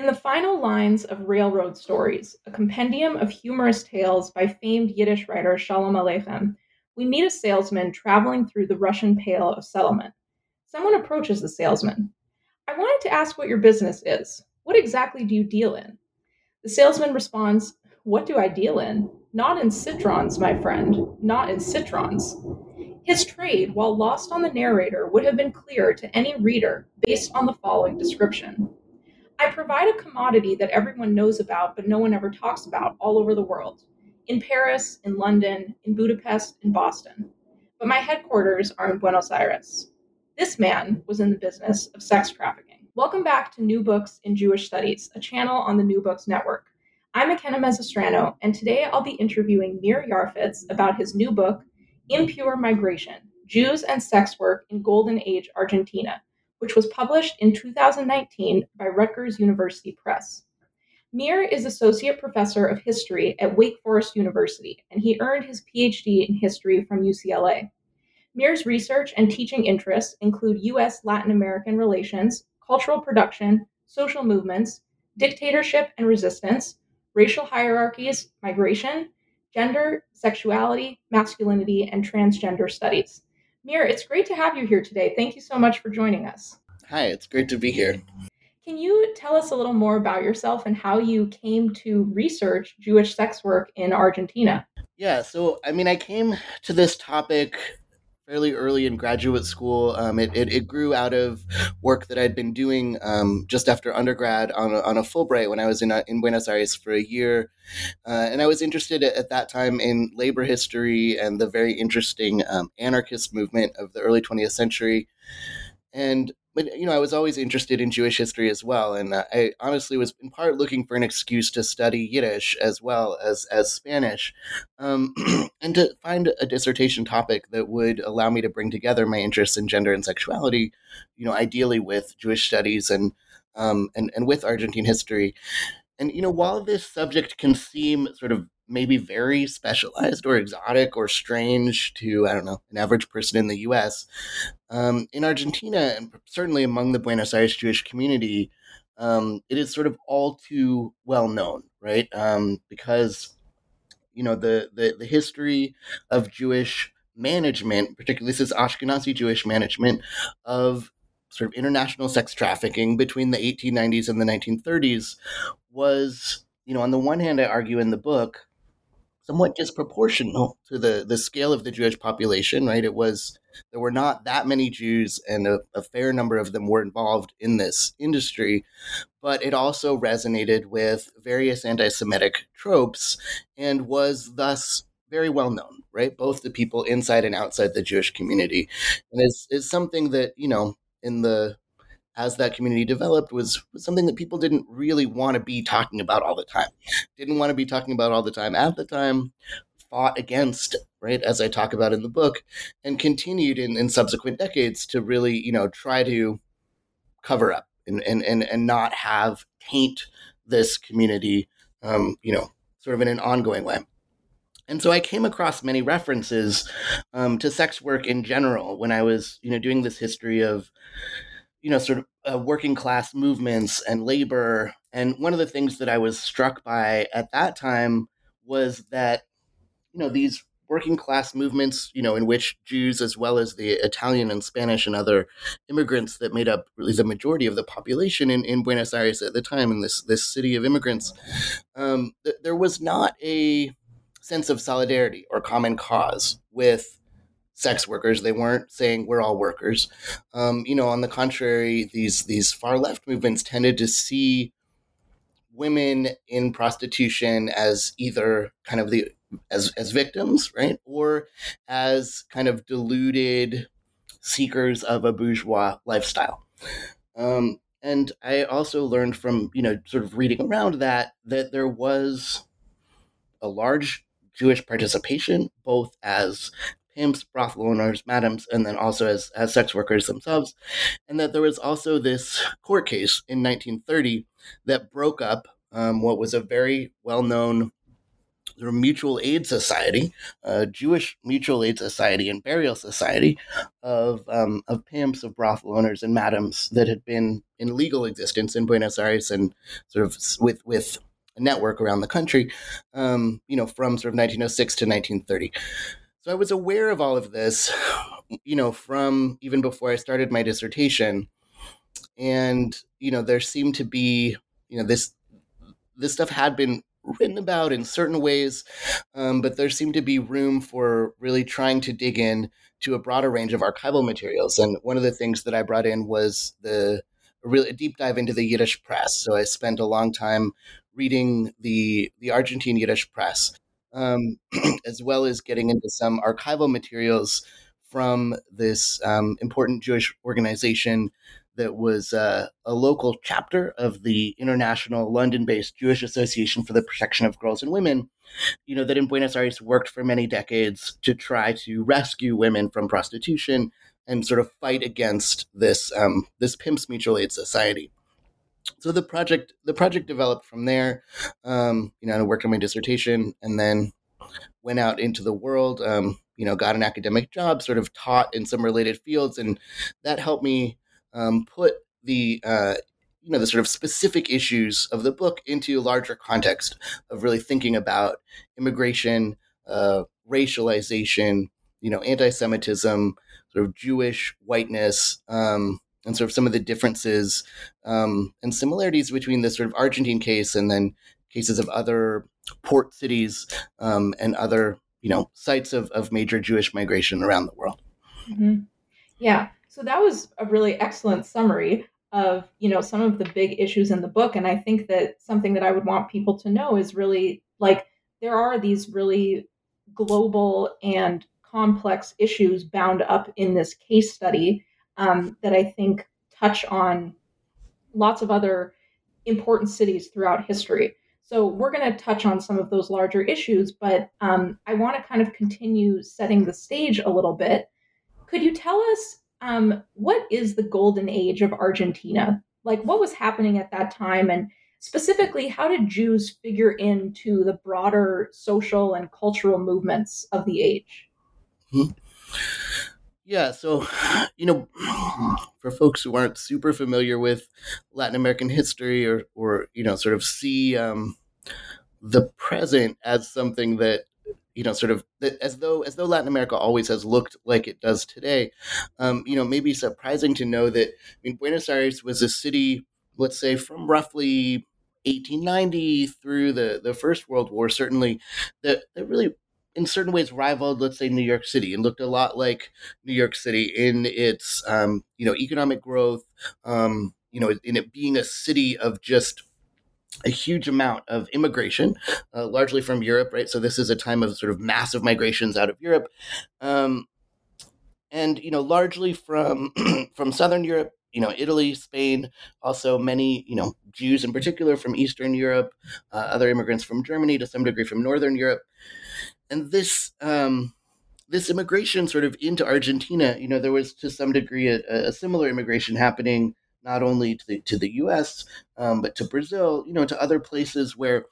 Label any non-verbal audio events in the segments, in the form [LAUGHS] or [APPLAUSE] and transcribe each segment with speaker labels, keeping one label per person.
Speaker 1: In the final lines of Railroad Stories, a compendium of humorous tales by famed Yiddish writer Shalom Aleichem, we meet a salesman traveling through the Russian Pale of Settlement. Someone approaches the salesman. I wanted to ask what your business is. What exactly do you deal in? The salesman responds, What do I deal in? Not in citrons, my friend, not in citrons. His trade, while lost on the narrator, would have been clear to any reader based on the following description. I provide a commodity that everyone knows about, but no one ever talks about all over the world in Paris, in London, in Budapest, in Boston. But my headquarters are in Buenos Aires. This man was in the business of sex trafficking. Welcome back to New Books in Jewish Studies, a channel on the New Books Network. I'm McKenna Mezestrano, and today I'll be interviewing Mir Yarfitz about his new book, Impure Migration Jews and Sex Work in Golden Age Argentina which was published in 2019 by Rutgers University Press. Mir is Associate Professor of History at Wake Forest University, and he earned his PhD in history from UCLA. Mir's research and teaching interests include U.S. Latin American relations, cultural production, social movements, dictatorship and resistance, racial hierarchies, migration, gender, sexuality, masculinity, and transgender studies. Mir, it's great to have you here today. Thank you so much for joining us.
Speaker 2: Hi, it's great to be here.
Speaker 1: Can you tell us a little more about yourself and how you came to research Jewish sex work in Argentina?
Speaker 2: Yeah, so I mean, I came to this topic fairly early in graduate school. Um, it, it, it, grew out of work that I'd been doing um, just after undergrad on a, on a Fulbright when I was in, uh, in Buenos Aires for a year. Uh, and I was interested at, at, that time in labor history and the very interesting um, anarchist movement of the early 20th century. And but you know, I was always interested in Jewish history as well, and uh, I honestly was in part looking for an excuse to study Yiddish as well as as Spanish, um, [CLEARS THROAT] and to find a dissertation topic that would allow me to bring together my interests in gender and sexuality, you know, ideally with Jewish studies and um, and and with Argentine history. And you know, while this subject can seem sort of maybe very specialized or exotic or strange to I don't know an average person in the U.S. Um, in Argentina, and certainly among the Buenos Aires Jewish community, um, it is sort of all too well known, right? Um, because you know the, the the history of Jewish management, particularly this is Ashkenazi Jewish management of sort of international sex trafficking between the 1890s and the 1930s was, you know, on the one hand, I argue in the book, somewhat disproportional to the the scale of the Jewish population. Right, it was there were not that many Jews, and a, a fair number of them were involved in this industry. But it also resonated with various anti-Semitic tropes, and was thus very well known, right? Both the people inside and outside the Jewish community, and is is something that you know in the as that community developed was, was something that people didn't really want to be talking about all the time. Didn't want to be talking about all the time at the time, fought against, right, as I talk about in the book, and continued in, in subsequent decades to really, you know, try to cover up and, and, and, and not have taint this community, um, you know, sort of in an ongoing way. And so I came across many references um, to sex work in general when I was, you know, doing this history of you know, sort of uh, working class movements and labor. And one of the things that I was struck by at that time was that, you know, these working class movements, you know, in which Jews as well as the Italian and Spanish and other immigrants that made up really the majority of the population in, in Buenos Aires at the time, in this this city of immigrants, um, th- there was not a sense of solidarity or common cause with sex workers. They weren't saying we're all workers. Um, you know, on the contrary, these these far left movements tended to see women in prostitution as either kind of the as as victims, right, or as kind of deluded seekers of a bourgeois lifestyle. Um, and I also learned from you know sort of reading around that that there was a large Jewish participation, both as pimps, brothel owners, madams, and then also as, as sex workers themselves. And that there was also this court case in 1930 that broke up um, what was a very well known sort of mutual aid society, a Jewish mutual aid society and burial society of um, of pimps, of brothel owners, and madams that had been in legal existence in Buenos Aires and sort of with with a network around the country, um, you know, from sort of 1906 to 1930. So I was aware of all of this, you know, from even before I started my dissertation, and you know, there seemed to be, you know, this this stuff had been written about in certain ways, um, but there seemed to be room for really trying to dig in to a broader range of archival materials. And one of the things that I brought in was the a really a deep dive into the Yiddish press. So I spent a long time reading the the Argentine Yiddish press, um, [CLEARS THROAT] as well as getting into some archival materials from this um, important Jewish organization that was uh, a local chapter of the international London-based Jewish Association for the Protection of Girls and Women. You know that in Buenos Aires worked for many decades to try to rescue women from prostitution and sort of fight against this um, this pimps mutual aid society. So the project the project developed from there. Um, you know, I worked on my dissertation and then went out into the world. Um, you know, got an academic job, sort of taught in some related fields, and that helped me um, put the uh, you know the sort of specific issues of the book into a larger context of really thinking about immigration, uh, racialization, you know, anti-Semitism, sort of Jewish whiteness, um, and sort of some of the differences um, and similarities between the sort of Argentine case and then cases of other port cities um, and other you know sites of, of major Jewish migration around the world.
Speaker 1: Mm-hmm. Yeah. So that was a really excellent summary of, you know, some of the big issues in the book. And I think that something that I would want people to know is really like there are these really global and complex issues bound up in this case study um, that I think touch on lots of other important cities throughout history. So we're going to touch on some of those larger issues, but um, I want to kind of continue setting the stage a little bit. Could you tell us um, what is the golden age of Argentina? Like, what was happening at that time? And specifically, how did Jews figure into the broader social and cultural movements of the age?
Speaker 2: Mm-hmm. Yeah, so, [SIGHS] you know, [SIGHS] for folks who aren't super familiar with Latin American history or, or you know, sort of see um, the present as something that you know, sort of as though as though Latin America always has looked like it does today. Um, you know, maybe surprising to know that I mean, Buenos Aires was a city, let's say, from roughly 1890 through the the First World War, certainly that that really in certain ways rivaled, let's say, New York City, and looked a lot like New York City in its, um, you know, economic growth, um, you know, in it being a city of just a huge amount of immigration, uh, largely from Europe, right? So this is a time of sort of massive migrations out of Europe, um, and you know, largely from [CLEARS THROAT] from Southern Europe, you know, Italy, Spain, also many you know Jews in particular from Eastern Europe, uh, other immigrants from Germany to some degree from Northern Europe, and this. Um, this immigration sort of into Argentina, you know, there was to some degree a, a similar immigration happening not only to the, to the U.S. Um, but to Brazil, you know, to other places where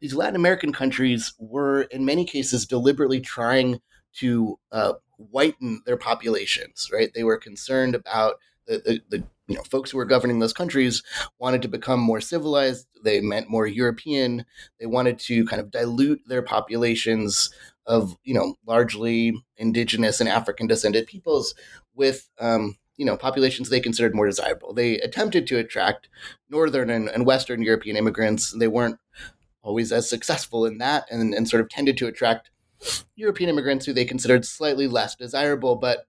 Speaker 2: these Latin American countries were, in many cases, deliberately trying to uh, whiten their populations. Right? They were concerned about the, the, the you know folks who were governing those countries wanted to become more civilized. They meant more European. They wanted to kind of dilute their populations of you know largely indigenous and African descended peoples with um, you know populations they considered more desirable. They attempted to attract northern and, and western European immigrants. They weren't always as successful in that, and, and sort of tended to attract European immigrants who they considered slightly less desirable. But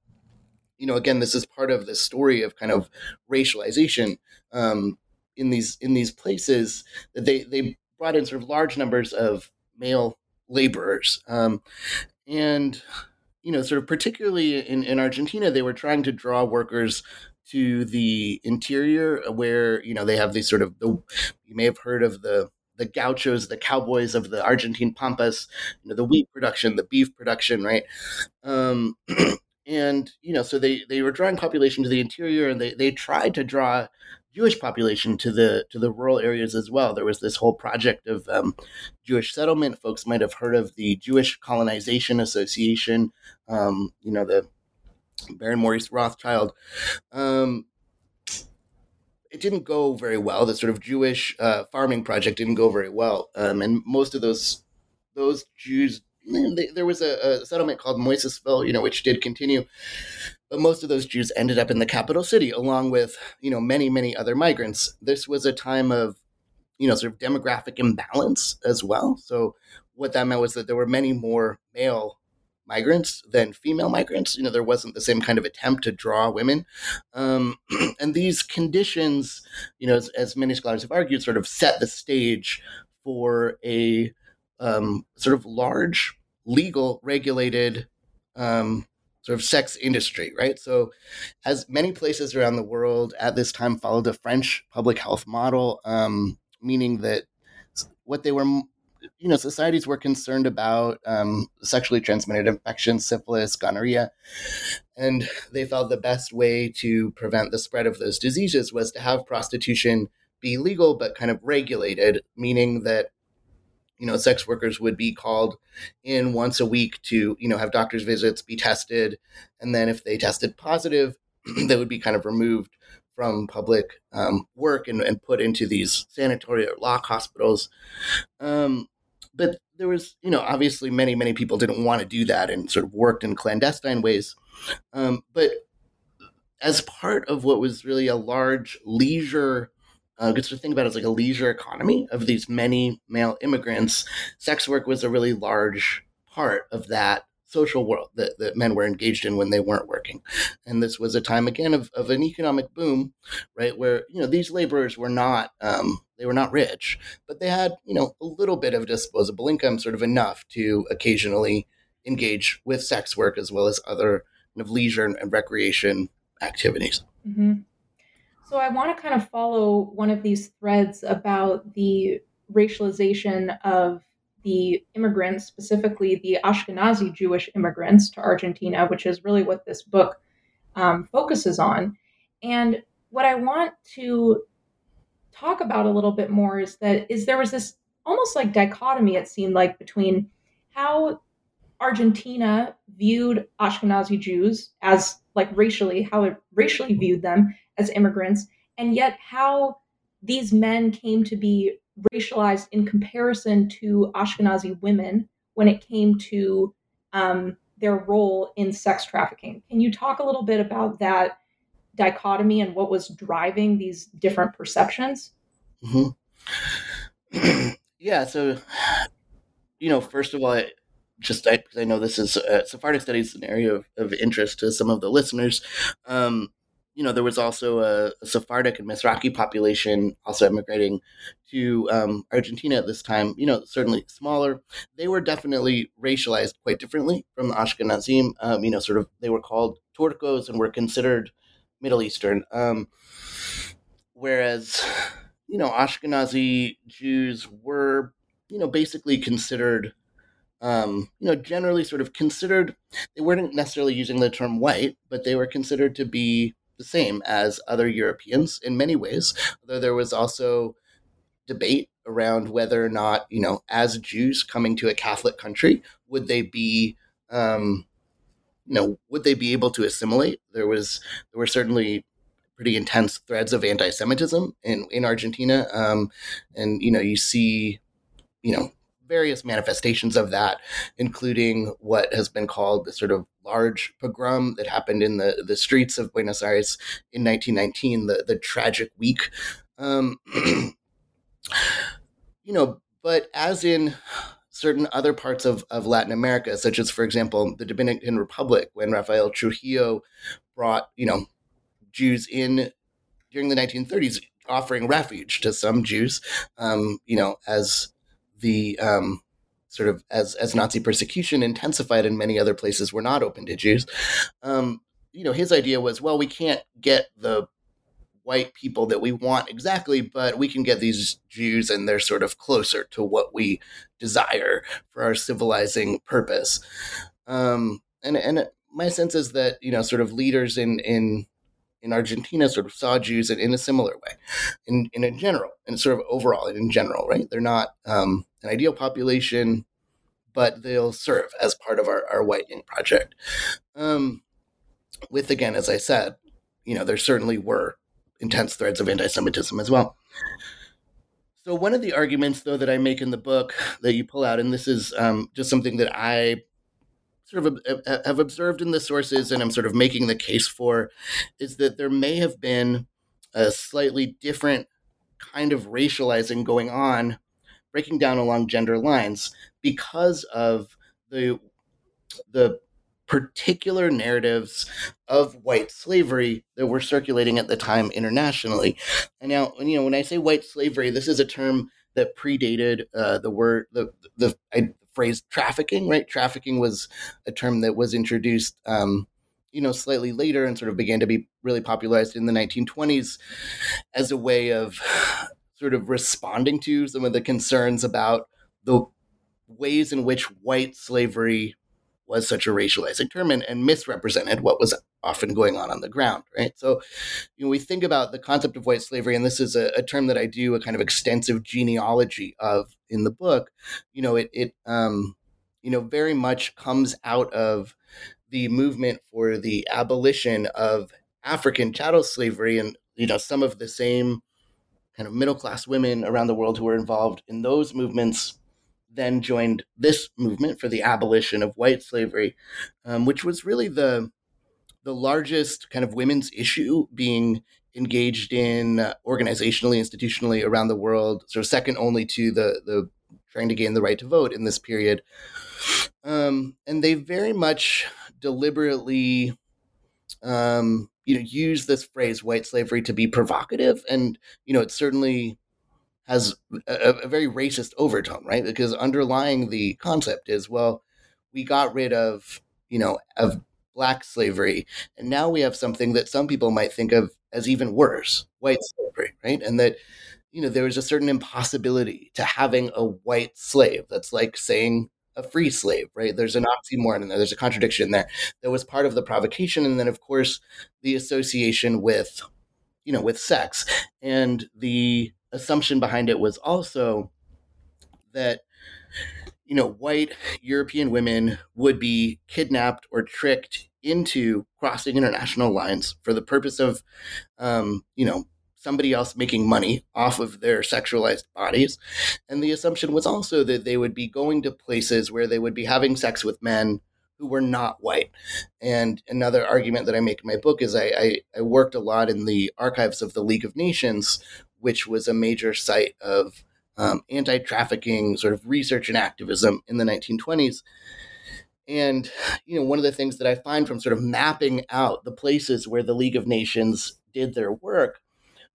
Speaker 2: you know, again, this is part of the story of kind of racialization um, in these in these places. That they they brought in sort of large numbers of male laborers, um, and you know, sort of particularly in, in Argentina, they were trying to draw workers to the interior where you know they have these sort of the you may have heard of the the gauchos, the cowboys of the Argentine pampas, you know, the wheat production, the beef production, right? Um, [CLEARS THROAT] and you know, so they they were drawing population to the interior, and they they tried to draw Jewish population to the to the rural areas as well. There was this whole project of um, Jewish settlement. Folks might have heard of the Jewish Colonization Association. Um, you know, the Baron Maurice Rothschild. Um, it didn't go very well. The sort of Jewish uh, farming project didn't go very well, um, and most of those those Jews. [CLEARS THROAT] There was a, a, settlement called Moisesville, you know, which did continue, but most of those Jews ended up in the capital city, along with you know many many other migrants. This was a time of you know sort of demographic imbalance as well. So what that meant was that there were many more male migrants than female migrants. You know, there wasn't the same kind of attempt to draw women. Um, [CLEARS THROAT] and these conditions, you know, as, as, many scholars have argued, sort of set the stage for a um, sort of large, legal, regulated um, sort of sex industry, right? So, as many places around the world at this time followed a French public health model, um, meaning that what they were you know, societies were concerned about um, sexually transmitted infections, syphilis, gonorrhea, and they felt the best way to prevent the spread of those diseases was to have prostitution be legal but kind of regulated, meaning that you know sex workers would be called in once a week to you know have doctor's visits, be tested, and then if they tested positive, [CLEARS THROAT] they would be kind of removed from public um, work and, and, put into these sanitary or lock hospitals. Um, but there was, you know, obviously many, many people didn't want to do that and sort of worked in clandestine ways. Um, but as part of what was really a large leisure, uh, good to think about as like a leisure economy of these many male immigrants, sex work was a really large part of that social world that, that men were engaged in when they weren't working. And this was a time again of, of an economic boom, right? Where, you know, these laborers were not, um, they were not rich, but they had, you know, a little bit of disposable income, sort of enough to occasionally engage with sex work as well as other kind of leisure and recreation activities.
Speaker 1: Mm-hmm. So I want to kind of follow one of these threads about the racialization of the immigrants, specifically the Ashkenazi Jewish immigrants to Argentina, which is really what this book um, focuses on. And what I want to talk about a little bit more is that is there was this almost like dichotomy it seemed like between how Argentina viewed Ashkenazi Jews as like racially, how it racially viewed them as immigrants, and yet how these men came to be racialized in comparison to Ashkenazi women when it came to um, their role in sex trafficking. Can you talk a little bit about that dichotomy and what was driving these different perceptions?
Speaker 2: Mm-hmm. [CLEARS THROAT] yeah, so, you know, first of all, I, just I, I know this is uh, Sephardic studies an area of, of interest to some of the listeners. Um, you know, there was also a, a Sephardic and Mizrahi population also immigrating to um, Argentina at this time. You know, certainly smaller. They were definitely racialized quite differently from the Ashkenazim. Um, you know, sort of they were called Turcos and were considered Middle Eastern. Um, whereas, you know, Ashkenazi Jews were, you know, basically considered um, you know, generally sort of considered, they weren't necessarily using the term white, but they were considered to be the same as other Europeans in many ways, although there was also debate around whether or not, you know, as Jews coming to a Catholic country, would they be, um, you know, would they be able to assimilate? There was, there were certainly pretty intense threads of anti-Semitism in in Argentina, um, and you know, you see, you know, various manifestations of that, including what has been called the sort of large pogrom that happened in the, the streets of Buenos Aires in 1919, the, the tragic week. Um, [CLEARS THROAT] you know, but as in certain other parts of, of Latin America, such as, for example, the Dominican Republic, when Rafael Trujillo brought, you know, Jews in during the 1930s, offering refuge to some Jews, um, you know, as the um, sort of as as Nazi persecution intensified in many other places were not open to Jews. Um, you know, his idea was, well, we can't get the white people that we want exactly, but we can get these Jews and they're sort of closer to what we desire for our civilizing purpose. Um, and and my sense is that you know, sort of leaders in in in Argentina sort of saw Jews in, in a similar way, in in a general, and sort of overall, in general, right? They're not um, an ideal population, but they'll serve as part of our, our whitening project. Um, with again, as I said, you know, there certainly were intense threads of anti-Semitism as well. So one of the arguments, though, that I make in the book that you pull out, and this is um, just something that I sort of have observed in the sources, and I'm sort of making the case for, is that there may have been a slightly different kind of racializing going on, breaking down along gender lines because of the the particular narratives of white slavery that were circulating at the time internationally. And now, you know, when I say white slavery, this is a term that predated uh, the word the the I, phrase trafficking. Right, trafficking was a term that was introduced. Um, you know, slightly later and sort of began to be really popularized in the 1920s as a way of sort of responding to some of the concerns about the ways in which white slavery was such a racializing term and, and misrepresented what was often going on on the ground, right? So, you know, we think about the concept of white slavery, and this is a, a, term that I do a kind of extensive genealogy of in the book. You know, it, it um, you know, very much comes out of the movement for the abolition of African chattel slavery, and you know, some of the same kind of middle class women around the world who were involved in those movements then joined this movement for the abolition of white slavery, um, which was really the the largest kind of women's issue being engaged in uh, organizationally, institutionally around the world, sort of second only to the the trying to gain the right to vote in this period. Um, and they very much deliberately um, you know use this phrase white slavery to be provocative and you know it's certainly has a, a, very racist overtone, right? Because underlying the concept is, well, we got rid of, you know, of black slavery, and now we have something that some people might think of as even worse, white slavery, right? And that, you know, there was a certain impossibility to having a white slave. That's like saying a free slave, right? There's an oxymoron in there. There's a contradiction there. That was part of the provocation, and then of course the association with, you know, with sex and the assumption behind it was also that you know white european women would be kidnapped or tricked into crossing international lines for the purpose of um, you know somebody else making money off of their sexualized bodies and the assumption was also that they would be going to places where they would be having sex with men who were not white. And another argument that I make in my book is I, I, I, worked a lot in the archives of the League of Nations, which was a major site of um, anti trafficking sort of research and activism in the 1920s. And, you know, one of the things that I find from sort of mapping out the places where the League of Nations did their work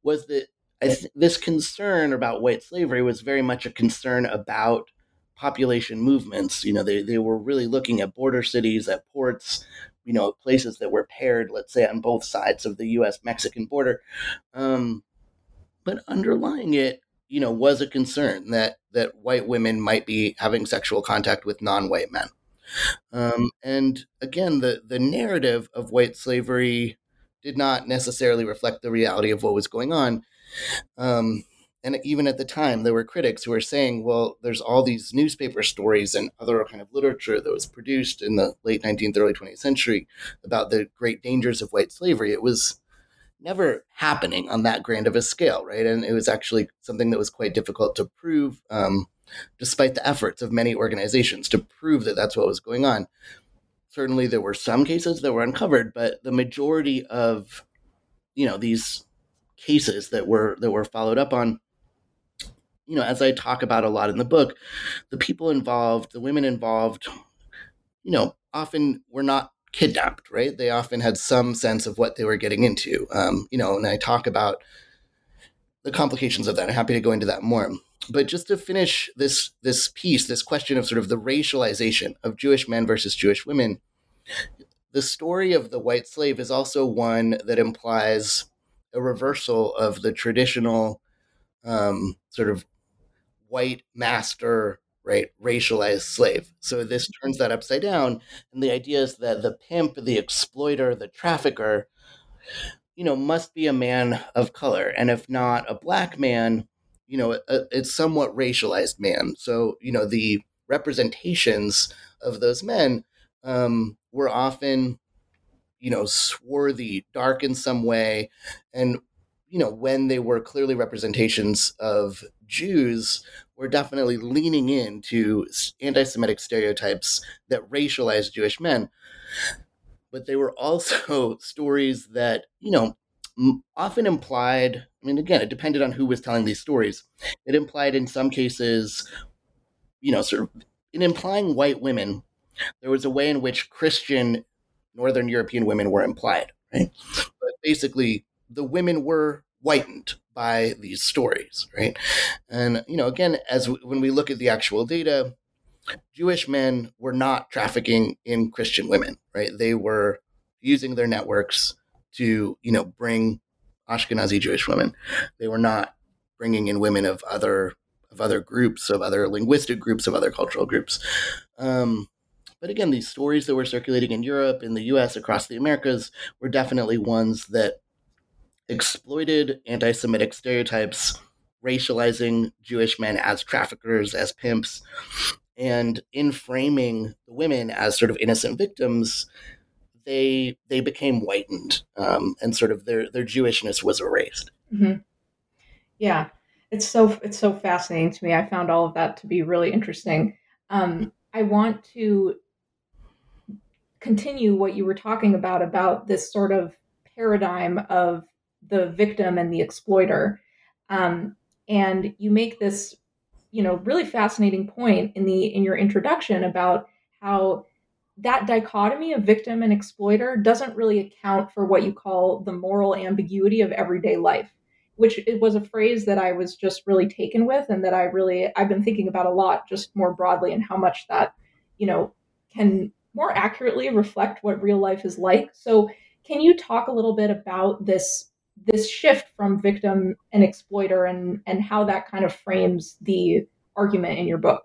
Speaker 2: was that th- this concern about white slavery was very much a concern about population movements. You know, they, they were really looking at border cities, at ports, you know, places that were paired, let's say, on both sides of the US Mexican border. Um, but underlying it, you know, was a concern that that white women might be having sexual contact with non-white men. Um, and again, the the narrative of white slavery did not necessarily reflect the reality of what was going on. Um, and even at the time, there were critics who were saying, well, there's all these newspaper stories and other kind of literature that was produced in the late 19th, early 20th century about the great dangers of white slavery. It was never happening on that grand of a scale, right? And it was actually something that was quite difficult to prove, um, despite the efforts of many organizations to prove that that's what was going on. Certainly, there were some cases that were uncovered, but the majority of, you know, these cases that were that were followed up on, you know, as I talk about a lot in the book, the people involved, the women involved, you know, often were not kidnapped, right? They often had some sense of what they were getting into. Um, you know, and I talk about the complications of that. I'm happy to go into that more. But just to finish this this piece, this question of sort of the racialization of Jewish men versus Jewish women, the story of the white slave is also one that implies a reversal of the traditional um, sort of white master right racialized slave. So this turns that upside down and the idea is that the pimp the exploiter the trafficker you know must be a man of color and if not a black man you know a, it's somewhat racialized man. So you know the representations of those men um, were often you know swarthy dark in some way and you know when they were clearly representations of jews were definitely leaning into anti-semitic stereotypes that racialized jewish men. But they were also [LAUGHS] stories that you know often implied i mean again it depended on who was telling these stories. It implied in some cases you know sort of in implying white women there was a way in which christian northern european women were implied right? But basically the women were whitened by these stories right and you know again as w- when we look at the actual data Jewish men were not trafficking in Christian women, right? They were using their networks to, you know, bring Ashkenazi Jewish women. They were not bringing in women of other of other groups, of other linguistic groups, of other cultural groups. Um, but again, these stories that were circulating in Europe, in the U.S., across the Americas, were definitely ones that exploited anti-Semitic stereotypes, racializing Jewish men as traffickers, as pimps, and in framing the women as sort of innocent victims they they became whitened um, and sort of their their jewishness was erased.
Speaker 1: Mm-hmm. yeah. It's so it's so fascinating to me. I found all of that to be really interesting. Um, i want to continue what you were talking about about this sort of paradigm of the victim and the exploiter. Um, and you make this you know really fascinating point in the in your introduction about how that dichotomy of victim and exploiter doesn't really account for what you call the moral ambiguity of everyday life which it was a phrase that i was just really taken with and that i really i've been thinking about a lot just more broadly and how much that you know can more accurately reflect what real life is like. So can you talk a little bit about this this shift from victim and exploiter and and how that kind of frames the argument in your book?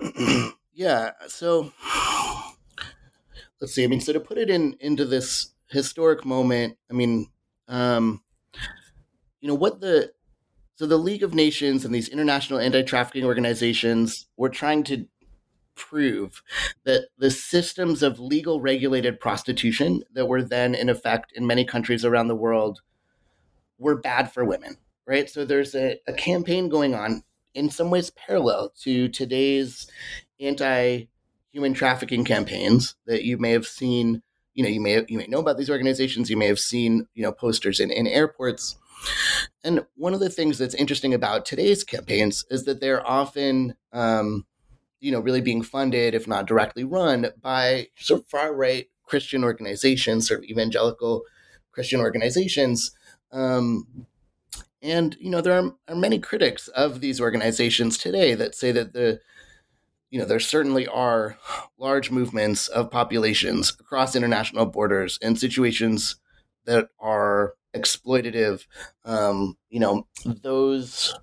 Speaker 1: [CLEARS THROAT]
Speaker 2: Yeah so let's see i mean so to put it in into this historic moment i mean um you know what the so the league of nations and these international anti-trafficking organizations were trying to prove that the systems of legal regulated prostitution that were then in effect in many countries around the world were bad for women, right? So there's a, a campaign going on in some ways parallel to today's anti human trafficking campaigns that you may have seen you know you may you may know about these organizations you may have seen you know posters in, in airports and one of the things that's interesting about today's campaigns is that they're often um, you know, really being funded, if not directly run, by sort of far right Christian organizations, sort of evangelical Christian organizations. Um, and you know, there are, are many critics of these organizations today that say that the you know, there certainly are large movements of populations across international borders in situations that are exploitative. Um, you know, those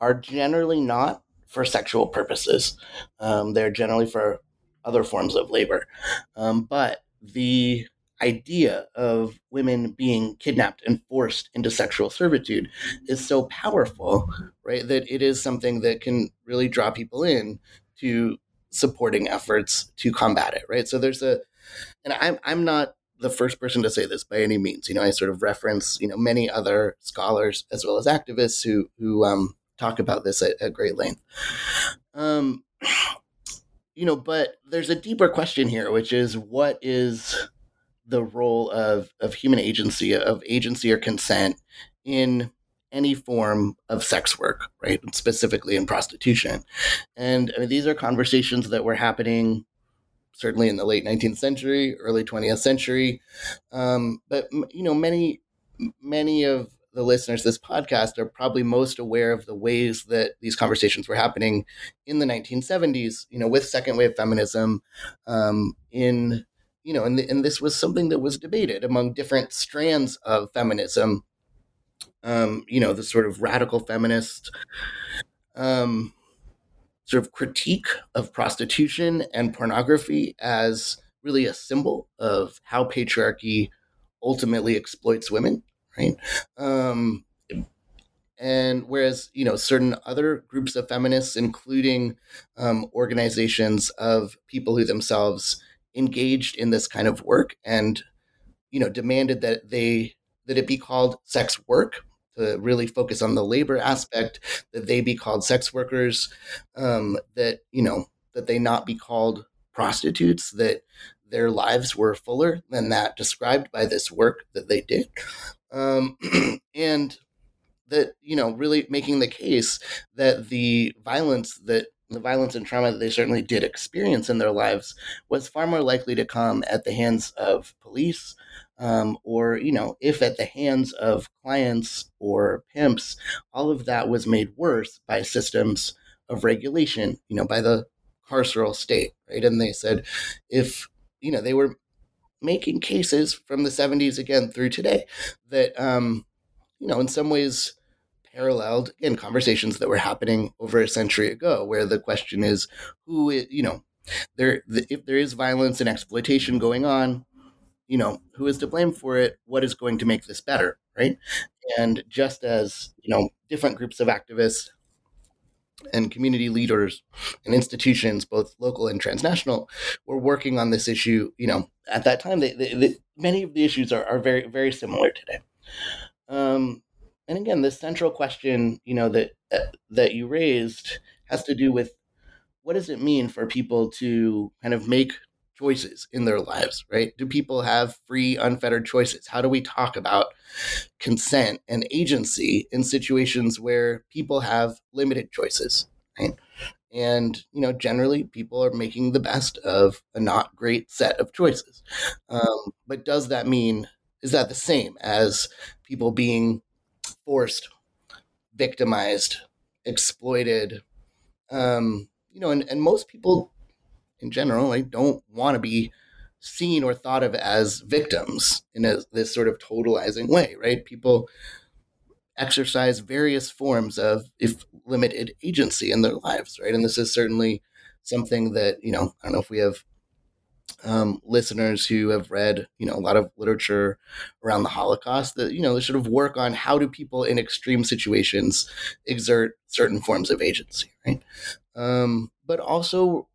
Speaker 2: are generally not for sexual purposes. Um, they're generally for other forms of labor. Um, but the idea of women being kidnapped and forced into sexual servitude is so powerful, right, that it is something that can really draw people in to supporting efforts to combat it, right? So there's a, and I'm, I'm not the first person to say this by any means. You know, I sort of reference, you know, many other scholars as well as activists who, who, um, talk about this at, at great length. Um, you know, but there's a deeper question here, which is what is the role of, of human agency, of agency or consent in any form of sex work, right? Specifically in prostitution. And I mean, these are conversations that were happening certainly in the late 19th century, early 20th century. Um, but, you know, many, many of the listeners this podcast are probably most aware of the ways that these conversations were happening in the 1970s, you know, with second wave feminism, um, in you know, and, and this was something that was debated among different strands of feminism. Um, you know, the sort of radical feminist um, sort of critique of prostitution and pornography as really a symbol of how patriarchy ultimately exploits women, right? Um, and whereas you know certain other groups of feminists, including um, organizations of people who themselves engaged in this kind of work and you know demanded that they that it be called sex work to really focus on the labor aspect that they be called sex workers um, that you know that they not be called prostitutes that their lives were fuller than that described by this work that they did um, [CLEARS THROAT] and that you know really making the case that the violence that the violence and trauma that they certainly did experience in their lives was far more likely to come at the hands of police um, or you know if at the hands of clients or pimps all of that was made worse by systems of regulation you know by the carceral state right? And they said if you know they were making cases from the 70s again through today that um, you know in some ways paralleled in conversations that were happening over a century ago, where the question is who, is, you know, there if there is violence and exploitation going on, you know, who is to blame for it? What is going to make this better, right? And just as you know, different groups of activists and community leaders and institutions, both local and transnational, were working on this issue. You know, at that time, they, they, they, many of the issues are, are very very similar today. Um, and again, the central question, you know, that uh, that you raised has to do with what does it mean for people to kind of make choices in their lives, right? Do people have free, unfettered choices? How do we talk about consent and agency in situations where people have limited choices, right? And you know, generally, people are making the best of a not great set of choices. Um, but does that mean is that the same as people being forced, victimized, exploited. Um, you know, and, and most people in general like, don't want to be seen or thought of as victims in a, this sort of totalizing way, right? People exercise various forms of if limited agency in their lives, right? And this is certainly something that, you know, I don't know if we have um, listeners who have read, you know, a lot of literature around the Holocaust that, you know, they sort of work on how do people in extreme situations exert certain forms of agency, right? Um, but also,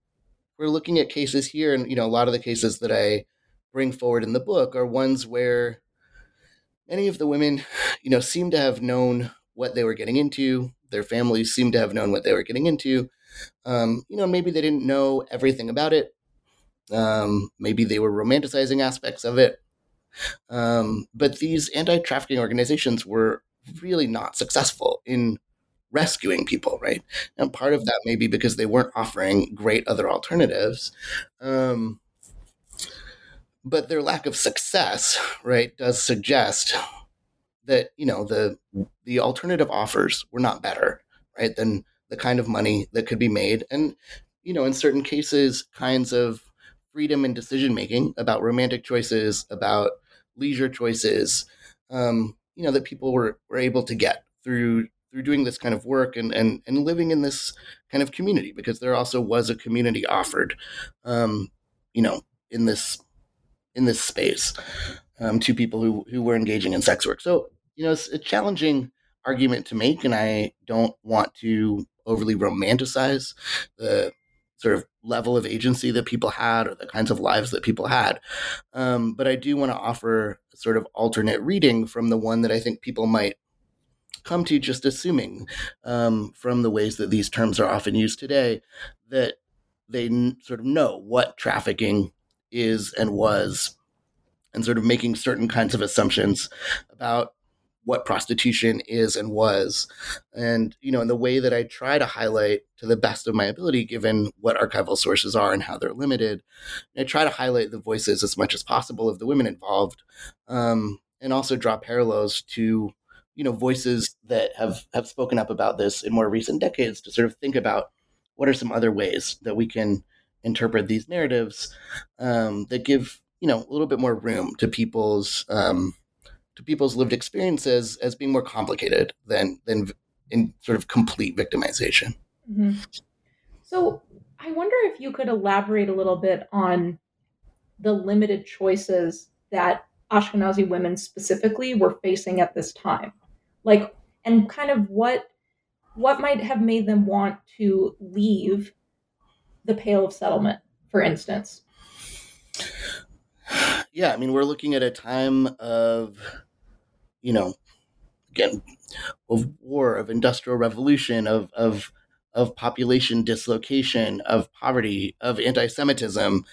Speaker 2: we're looking at cases here, and, you know, a lot of the cases that I bring forward in the book are ones where many of the women, you know, seem to have known what they were getting into. Their families seem to have known what they were getting into. Um, you know, maybe they didn't know everything about it, um, maybe they were romanticizing aspects of it. Um, but these anti trafficking organizations were really not successful in rescuing people, right? And part of that may be because they weren't offering great other alternatives. Um, but their lack of success, right, does suggest that you know the the alternative offers were not better, right, than the kind of money that could be made, and you know, in certain cases, kinds of freedom and decision making about romantic choices, about leisure choices, um, you know, that people were, were able to get through through doing this kind of work and, and and living in this kind of community because there also was a community offered um, you know in this in this space um, to people who who were engaging in sex work so you know it's a challenging argument to make and i don't want to overly romanticize the sort of level of agency that people had or the kinds of lives that people had. Um, but I do want to offer a sort of alternate reading from the one that I think people might come to just assuming um, from the ways that these terms are often used today that they n- sort of know what trafficking is and was and sort of making certain kinds of assumptions about what prostitution is and was. And, you know, in the way that I try to highlight to the best of my ability, given what archival sources are and how they're limited, I try to highlight the voices as much as possible of the women involved um, and also draw parallels to, you know, voices that have, have spoken up about this in more recent decades to sort of think about what are some other ways that we can interpret these narratives um, that give you know a little bit more room to people's um, to people's lived experiences as being more complicated than than in sort of complete victimization.
Speaker 1: Mm-hmm. So I wonder if you could elaborate a little bit on the limited choices that Ashkenazi women specifically were facing at this time, like and kind of what what might have made them want to leave the Pale of Settlement, for instance.
Speaker 2: Yeah, I mean, we're looking at a time of, you know, again, of war, of industrial revolution, of of of population dislocation, of poverty, of anti-Semitism.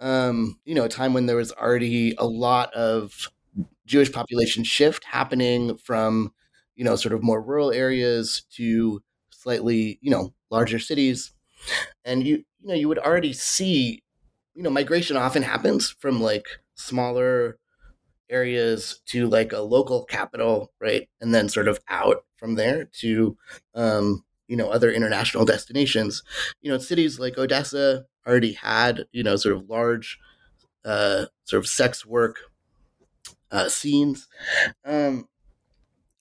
Speaker 2: Um, you know, a time when there was already a lot of Jewish population shift happening from, you know, sort of more rural areas to slightly, you know, larger cities. And you, you know, you would already see, you know, migration often happens from like smaller areas to like a local capital, right? And then sort of out from there to, um, you know, other international destinations. You know, cities like Odessa already had, you know, sort of large, uh, sort of sex work uh, scenes. Um,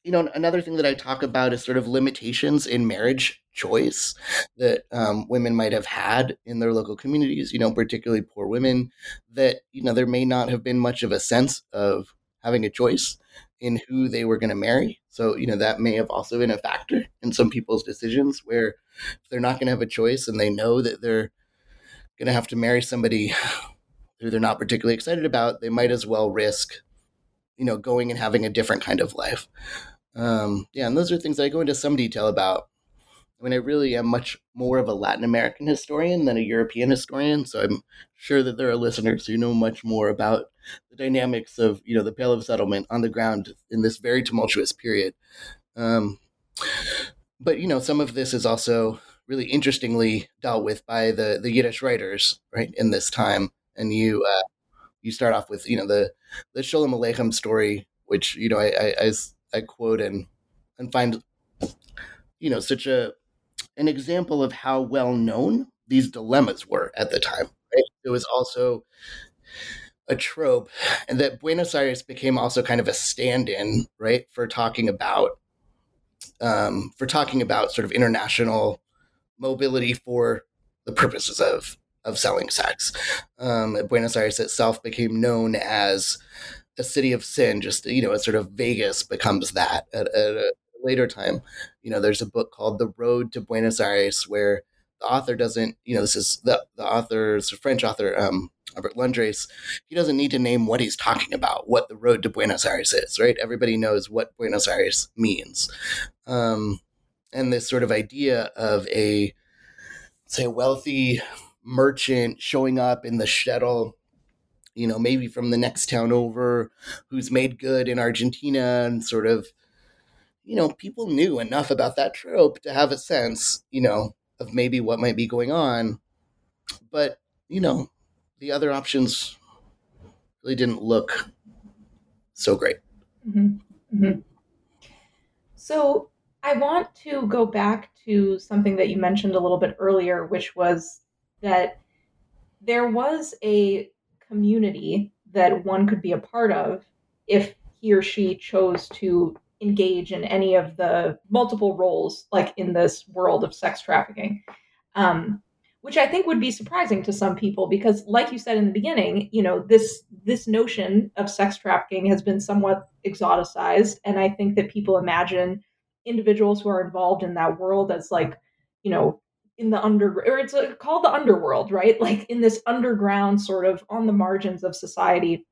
Speaker 2: you know, another thing that I talk about is sort of limitations in marriage choice that um, women might have had in their local communities, you know, particularly poor women, that, you know, there may not have been much of a sense of having a choice in who they were going to marry. So, you know, that may have also been a factor in some people's decisions where they're not going to have a choice and they know that they're going to have to marry somebody [SIGHS] who they're not particularly excited about, they might as well risk, you know, going and having a different kind of life. Um, yeah, and those are things that I go into some detail about. I mean, I really am much more of a Latin American historian than a European historian, so I'm sure that there are listeners who know much more about the dynamics of you know the Pale of Settlement on the ground in this very tumultuous period. Um, but you know, some of this is also really interestingly dealt with by the the Yiddish writers, right, in this time. And you uh, you start off with you know the the Sholem Aleichem story, which you know I, I, I I quote and and find you know such a an example of how well known these dilemmas were at the time. Right? It was also a trope, and that Buenos Aires became also kind of a stand-in, right, for talking about um, for talking about sort of international mobility for the purposes of of selling sex. Um, Buenos Aires itself became known as a city of sin, just you know, a sort of Vegas becomes that at, at a later time. You know, there's a book called The Road to Buenos Aires where the author doesn't, you know, this is the the author's a French author, um, Albert Londres. He doesn't need to name what he's talking about, what the road to Buenos Aires is, right? Everybody knows what Buenos Aires means, um, and this sort of idea of a say wealthy merchant showing up in the shtetl you know, maybe from the next town over who's made good in Argentina and sort of, you know, people knew enough about that trope to have a sense, you know, of maybe what might be going on. But, you know, the other options really didn't look so great.
Speaker 1: Mm-hmm. Mm-hmm. So I want to go back to something that you mentioned a little bit earlier, which was that there was a community that one could be a part of if he or she chose to engage in any of the multiple roles like in this world of sex trafficking. Um, which i think would be surprising to some people because like you said in the beginning you know this this notion of sex trafficking has been somewhat exoticized and i think that people imagine individuals who are involved in that world as like you know in the under or it's uh, called the underworld right? Like in this underground sort of on the margins of society.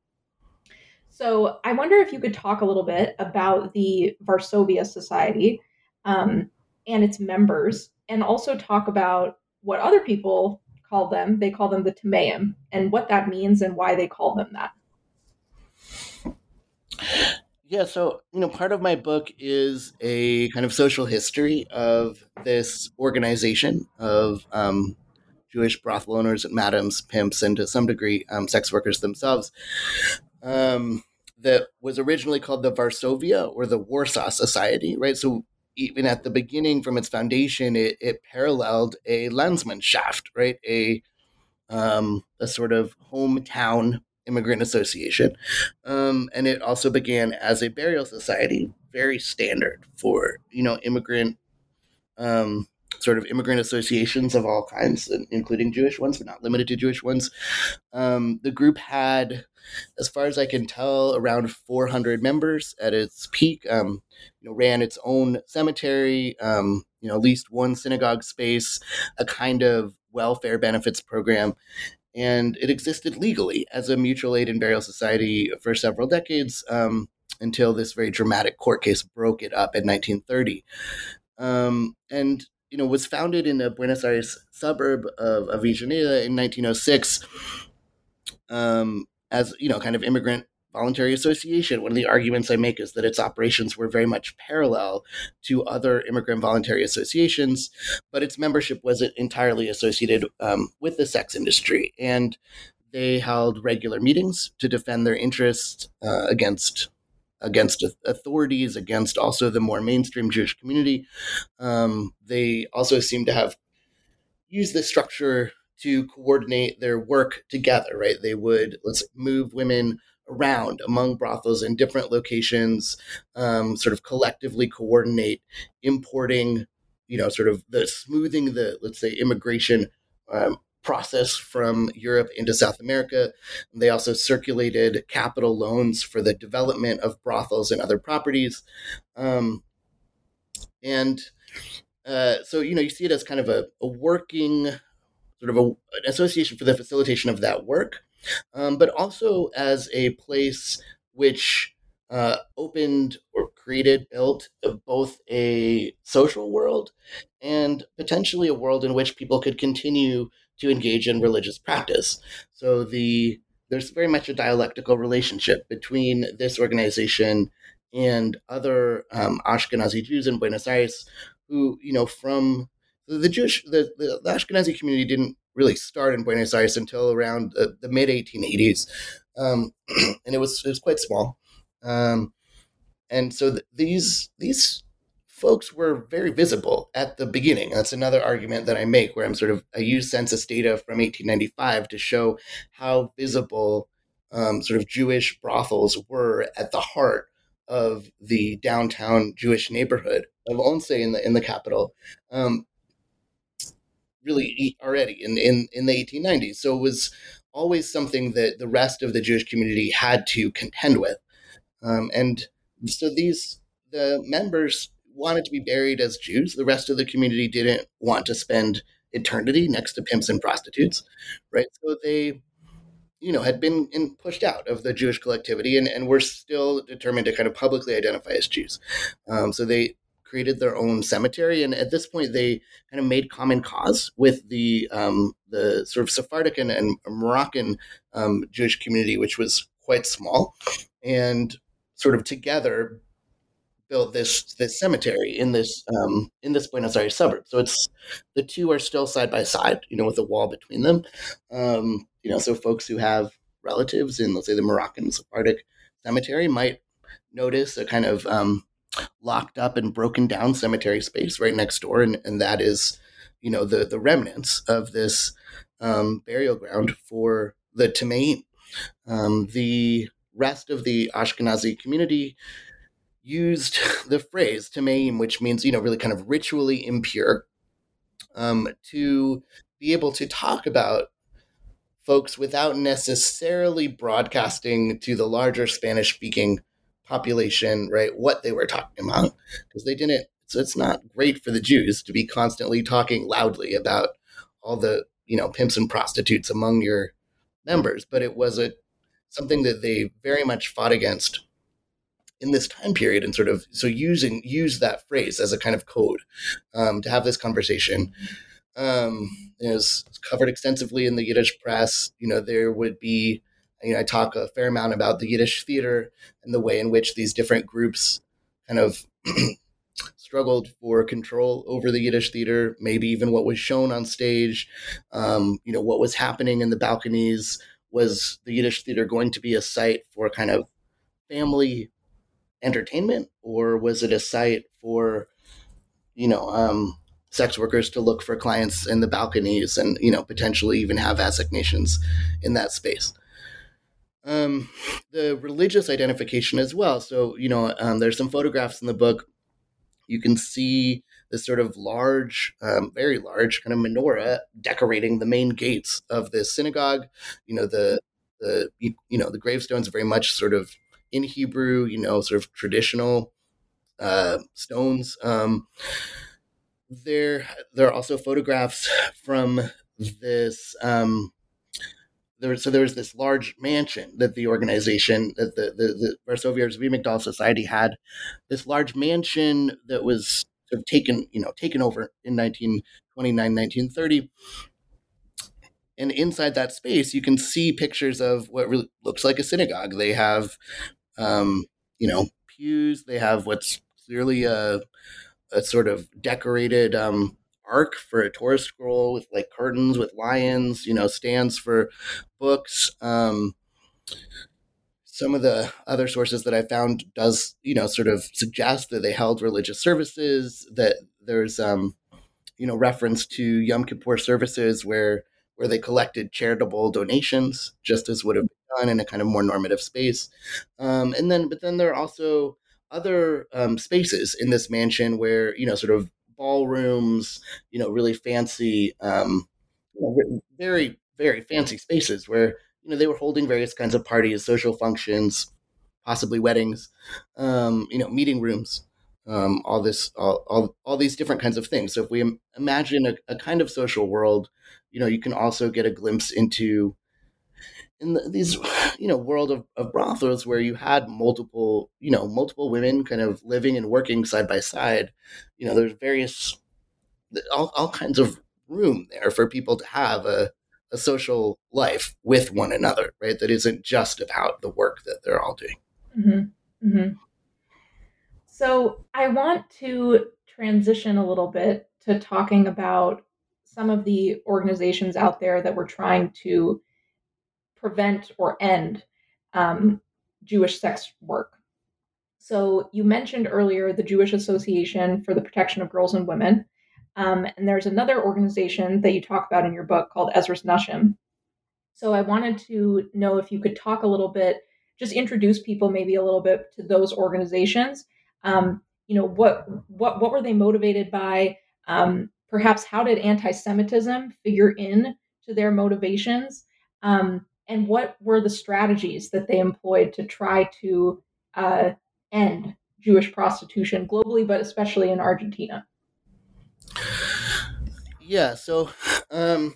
Speaker 1: So i wonder if you could talk a little bit about the varsovia society um, and its members and also talk about what other people call them. They call them the Tameim and what that means and why they call them that
Speaker 2: yeah, so you know, part of my book is a kind of social history of this organization of um, Jewish brothel owners and madams, pimps, and to some degree, um, sex workers themselves. Um, that was originally called the Varsovia or the Warsaw Society, right? So even at the beginning, from its foundation, it, it paralleled a Landsmannschaft, right? A um, a sort of hometown immigrant association. Um, and it also began as a burial society, very standard for, you know, immigrant, um, sort of immigrant associations of all kinds, including Jewish ones, but not limited to Jewish ones. Um, the group had, as far as I can tell, around 400 members at its peak. Um, you know, ran its own cemetery, um, you know, at least one synagogue space, a kind of welfare benefits program, and it existed legally as a mutual aid and burial society for several decades um, until this very dramatic court case broke it up in 1930. Um, and you know was founded in a Buenos Aires suburb of Avellaneda in 1906 um, as you know kind of immigrant voluntary association. One of the arguments I make is that its operations were very much parallel to other immigrant voluntary associations, but its membership wasn't entirely associated um, with the sex industry. And they held regular meetings to defend their interests uh, against against authorities, against also the more mainstream Jewish community. Um, they also seem to have used this structure to coordinate their work together, right? They would, let's move women around among brothels in different locations, um, sort of collectively coordinate importing, you know, sort of the smoothing the, let's say, immigration um, process from Europe into South America. They also circulated capital loans for the development of brothels and other properties. Um, and uh, so, you know, you see it as kind of a, a working sort of a, an association for the facilitation of that work um, but also as a place which uh, opened or created, built both a social world and potentially a world in which people could continue to engage in religious practice. So the there's very much a dialectical relationship between this organization and other um, Ashkenazi Jews in Buenos Aires, who you know from the Jewish the, the, the Ashkenazi community didn't really start in Buenos Aires until around the, the mid 1880s, um, [CLEARS THROAT] and it was it was quite small. Um, and so th- these these folks were very visible at the beginning. That's another argument that I make, where I'm sort of I use census data from 1895 to show how visible um, sort of Jewish brothels were at the heart of the downtown Jewish neighborhood of Once in the in the capital. Um, really already in, in, in the 1890s. So it was always something that the rest of the Jewish community had to contend with. Um, and so these, the members wanted to be buried as Jews. The rest of the community didn't want to spend eternity next to pimps and prostitutes, right? So they, you know, had been in, pushed out of the Jewish collectivity and, and were still determined to kind of publicly identify as Jews. Um, so they created their own cemetery, and at this point, they kind of made common cause with the um, the sort of Sephardic and, and Moroccan um, Jewish community, which was quite small, and sort of together built this this cemetery in this um, in this Buenos Aires suburb. So it's the two are still side by side, you know, with a wall between them. Um, you know, so folks who have relatives in, let's say, the Moroccan Sephardic cemetery might notice a kind of um, locked up and broken down cemetery space right next door, and, and that is, you know, the the remnants of this um, burial ground for the Tameim. Um, the rest of the Ashkenazi community used [LAUGHS] the phrase Tameim, which means you know really kind of ritually impure, um, to be able to talk about folks without necessarily broadcasting to the larger Spanish speaking population, right, what they were talking about, because they didn't. So it's not great for the Jews to be constantly talking loudly about all the you know pimps and prostitutes among your members, but it was a something that they very much fought against in this time period and sort of so using use that phrase as a kind of code um, to have this conversation um, it was covered extensively in the yiddish press you know there would be you know, I talk a fair amount about the Yiddish theater and the way in which these different groups kind of [CLEARS THROAT] struggled for control over the Yiddish theater, maybe even what was shown on stage, um, you know, what was happening in the balconies. Was the Yiddish theater going to be a site for kind of family entertainment, or was it a site for, you know, um, sex workers to look for clients in the balconies and, you know, potentially even have assignations in that space? Um, the religious identification as well. So, you know, um, there's some photographs in the book. You can see this sort of large, um, very large kind of menorah decorating the main gates of this synagogue. You know, the the you, you know the gravestones very much sort of in Hebrew. You know, sort of traditional uh, stones. Um, there, there are also photographs from this um, there, so there was this large mansion that the organization, that the, the, the Varsovia Zvi Society had, this large mansion that was sort of taken, you know, taken over in 1929, 1930. And inside that space, you can see pictures of what really looks like a synagogue. They have, um, you know, pews. They have what's clearly a, a sort of decorated um, ark for a Torah scroll with like curtains with lions, you know, stands for books. Um, some of the other sources that I found does, you know, sort of suggest that they held religious services, that there's, um, you know, reference to Yom Kippur services where where they collected charitable donations, just as would have been done in a kind of more normative space. Um, and then, but then there are also other um, spaces in this mansion where, you know, sort of ballrooms, you know, really fancy, um, you know, very very fancy spaces where you know they were holding various kinds of parties, social functions, possibly weddings, um, you know, meeting rooms, um, all this, all, all, all these different kinds of things. So if we imagine a, a kind of social world, you know, you can also get a glimpse into in the, these [LAUGHS] you know world of, of brothels where you had multiple you know multiple women kind of living and working side by side you know there's various all, all kinds of room there for people to have a, a social life with one another right that isn't just about the work that they're all doing mm-hmm. Mm-hmm.
Speaker 1: so i want to transition a little bit to talking about some of the organizations out there that were trying to prevent or end um, Jewish sex work. So you mentioned earlier the Jewish Association for the Protection of Girls and Women. Um, and there's another organization that you talk about in your book called Ezras Nashim. So I wanted to know if you could talk a little bit, just introduce people maybe a little bit to those organizations. Um, you know, what what what were they motivated by? Um, perhaps how did anti-Semitism figure in to their motivations? Um, and what were the strategies that they employed to try to uh, end Jewish prostitution globally, but especially in Argentina?
Speaker 2: Yeah, so um,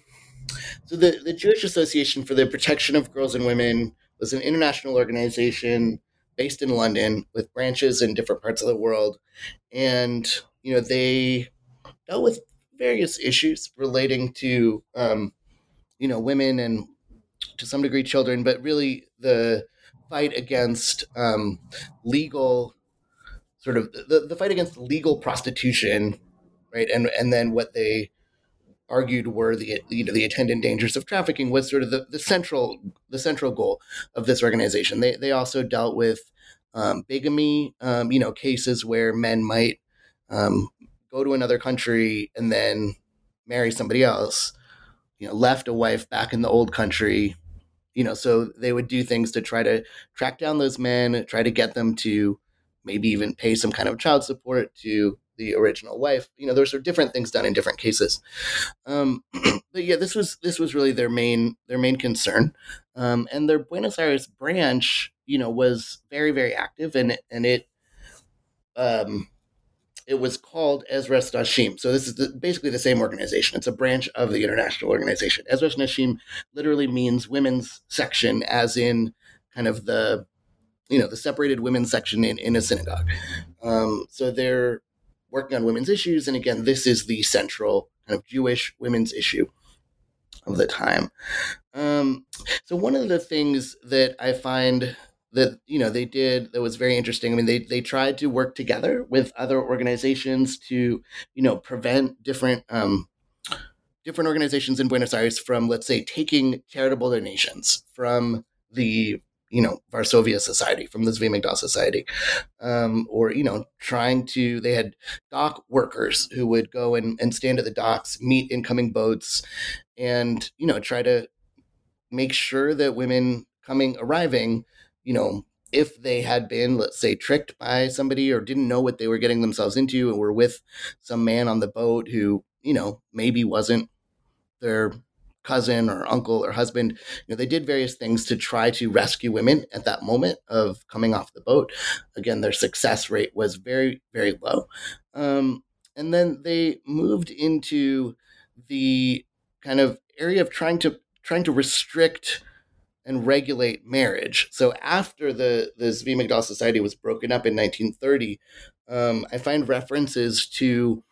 Speaker 2: so the, the Jewish Association for the Protection of Girls and Women was an international organization based in London with branches in different parts of the world, and you know they dealt with various issues relating to um, you know women and to some degree children, but really the fight against um, legal sort of the, the fight against legal prostitution, right? And and then what they argued were the you know the attendant dangers of trafficking was sort of the, the central the central goal of this organization. They they also dealt with um, bigamy, um, you know, cases where men might um, go to another country and then marry somebody else, you know, left a wife back in the old country, you know, so they would do things to try to track down those men, try to get them to maybe even pay some kind of child support to the original wife. You know, there's sort of different things done in different cases. Um, [CLEARS THROAT] but yeah, this was this was really their main their main concern, um, and their Buenos Aires branch, you know, was very very active, and and it um, it was called Ezras Nashim. So this is the, basically the same organization. It's a branch of the international organization. Ezras Nashim literally means women's section, as in kind of the you know the separated women's section in, in a synagogue. Um, so they're working on women's issues, and again, this is the central kind of Jewish women's issue of the time. Um, so one of the things that I find that you know they did that was very interesting. I mean, they they tried to work together with other organizations to you know prevent different um, different organizations in Buenos Aires from let's say taking charitable donations from the you know Varsovia Society from the Zvi Migdal Society, um, or you know trying to they had dock workers who would go and, and stand at the docks, meet incoming boats, and you know try to make sure that women coming arriving, you know, if they had been, let's say, tricked by somebody or didn't know what they were getting themselves into and were with some man on the boat who, you know, maybe wasn't their cousin or uncle or husband, you know, they did various things to try to rescue women at that moment of coming off the boat. Again, their success rate was very, very low. Um, and then they moved into the kind of area of trying to trying to restrict and regulate marriage. So after the the Zvi Migdal Society was broken up in 1930, um, I find references to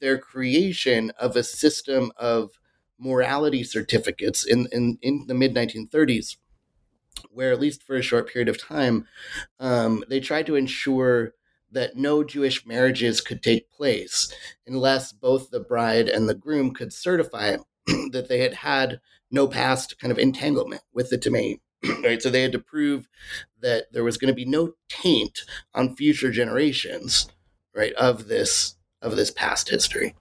Speaker 2: their creation of a system of morality certificates in, in, in the mid 1930s, where, at least for a short period of time, um, they tried to ensure that no Jewish marriages could take place unless both the bride and the groom could certify [CLEARS THROAT] that they had had no past kind of entanglement with the domain. [CLEARS THROAT] right, so they had to prove that there was going to be no taint on future generations, right, of this of this past history.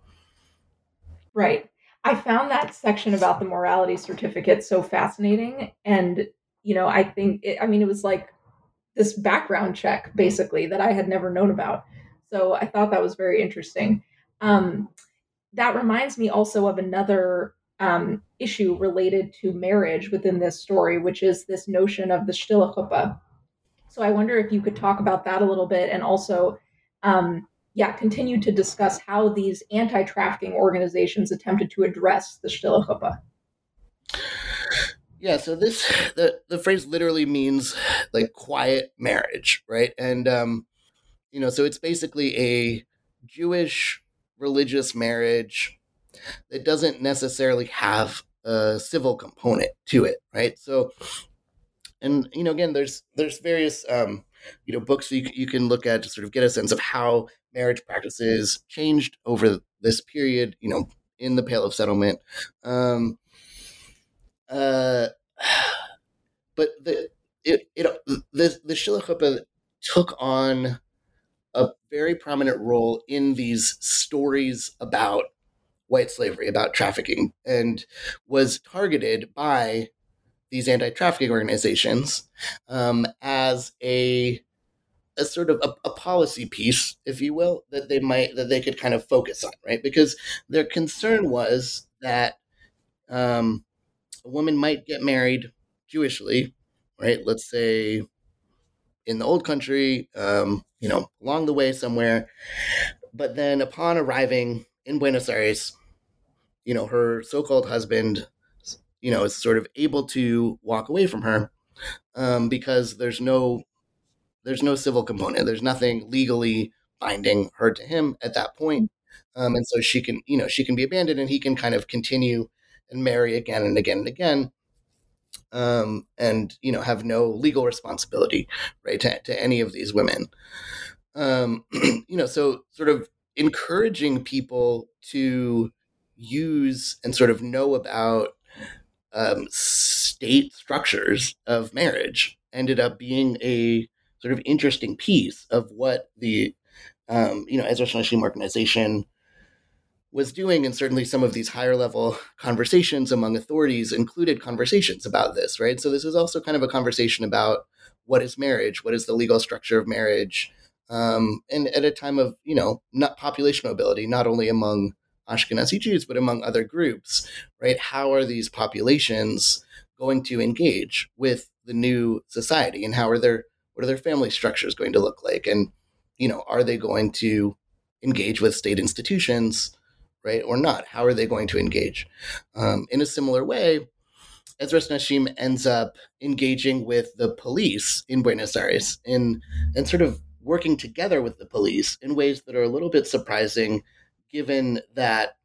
Speaker 1: Right. I found that section about the morality certificate so fascinating. And, you know, I think, it, I mean, it was like this background check basically that I had never known about. So I thought that was very interesting. Um, that reminds me also of another um, issue related to marriage within this story, which is this notion of the stille chuppah. So I wonder if you could talk about that a little bit and also um, yeah, continue to discuss how these anti-trafficking organizations attempted to address the Stille Chuppah.
Speaker 2: Yeah, so this the the phrase literally means like quiet marriage, right? And um, you know, so it's basically a Jewish religious marriage that doesn't necessarily have a civil component to it, right? So, and you know, again, there's there's various um, you know books you, you can look at to sort of get a sense of how marriage practices changed over this period, you know, in the Pale of Settlement. Um, uh, but the it, it the the Shila took on a very prominent role in these stories about white slavery, about trafficking, and was targeted by these anti-trafficking organizations um, as a a sort of a, a, policy piece, if you will, that they might that they could kind of focus on, right? Because their concern was that um, a woman might get married Jewishly, right? Let's say in the old country, um, you know, along the way somewhere, but then upon arriving in Buenos Aires, you know, her so-called husband, you know, is sort of able to walk away from her um, because there's no there's no civil component. There's nothing legally binding her to him at that point. Um, and so she can, you know, she can be abandoned and he can kind of continue and marry again and again and again. Um, and, you know, have no legal responsibility, right, to, to any of these women. Um, [CLEARS THROAT] you know, so sort of encouraging people to use and sort of know about um, state structures of marriage ended up being a sort of interesting piece of what the um, you know Ezras Nashim organization was doing, and certainly some of these higher level conversations among authorities included conversations about this, right? So this is also kind of a conversation about what is marriage, what is the legal structure of marriage, um, and at a time of you know not population mobility, not only among Ashkenazi Jews but among other groups, right? How are these populations going to engage with the new society, and how are their what are their family structures going to look like? And, you know, are they going to engage with state institutions, right, or not? How are they going to engage? Um, in a similar way, Ezras Nashim ends up engaging with the police in Buenos Aires in and sort of working together with the police in ways that are a little bit surprising, given that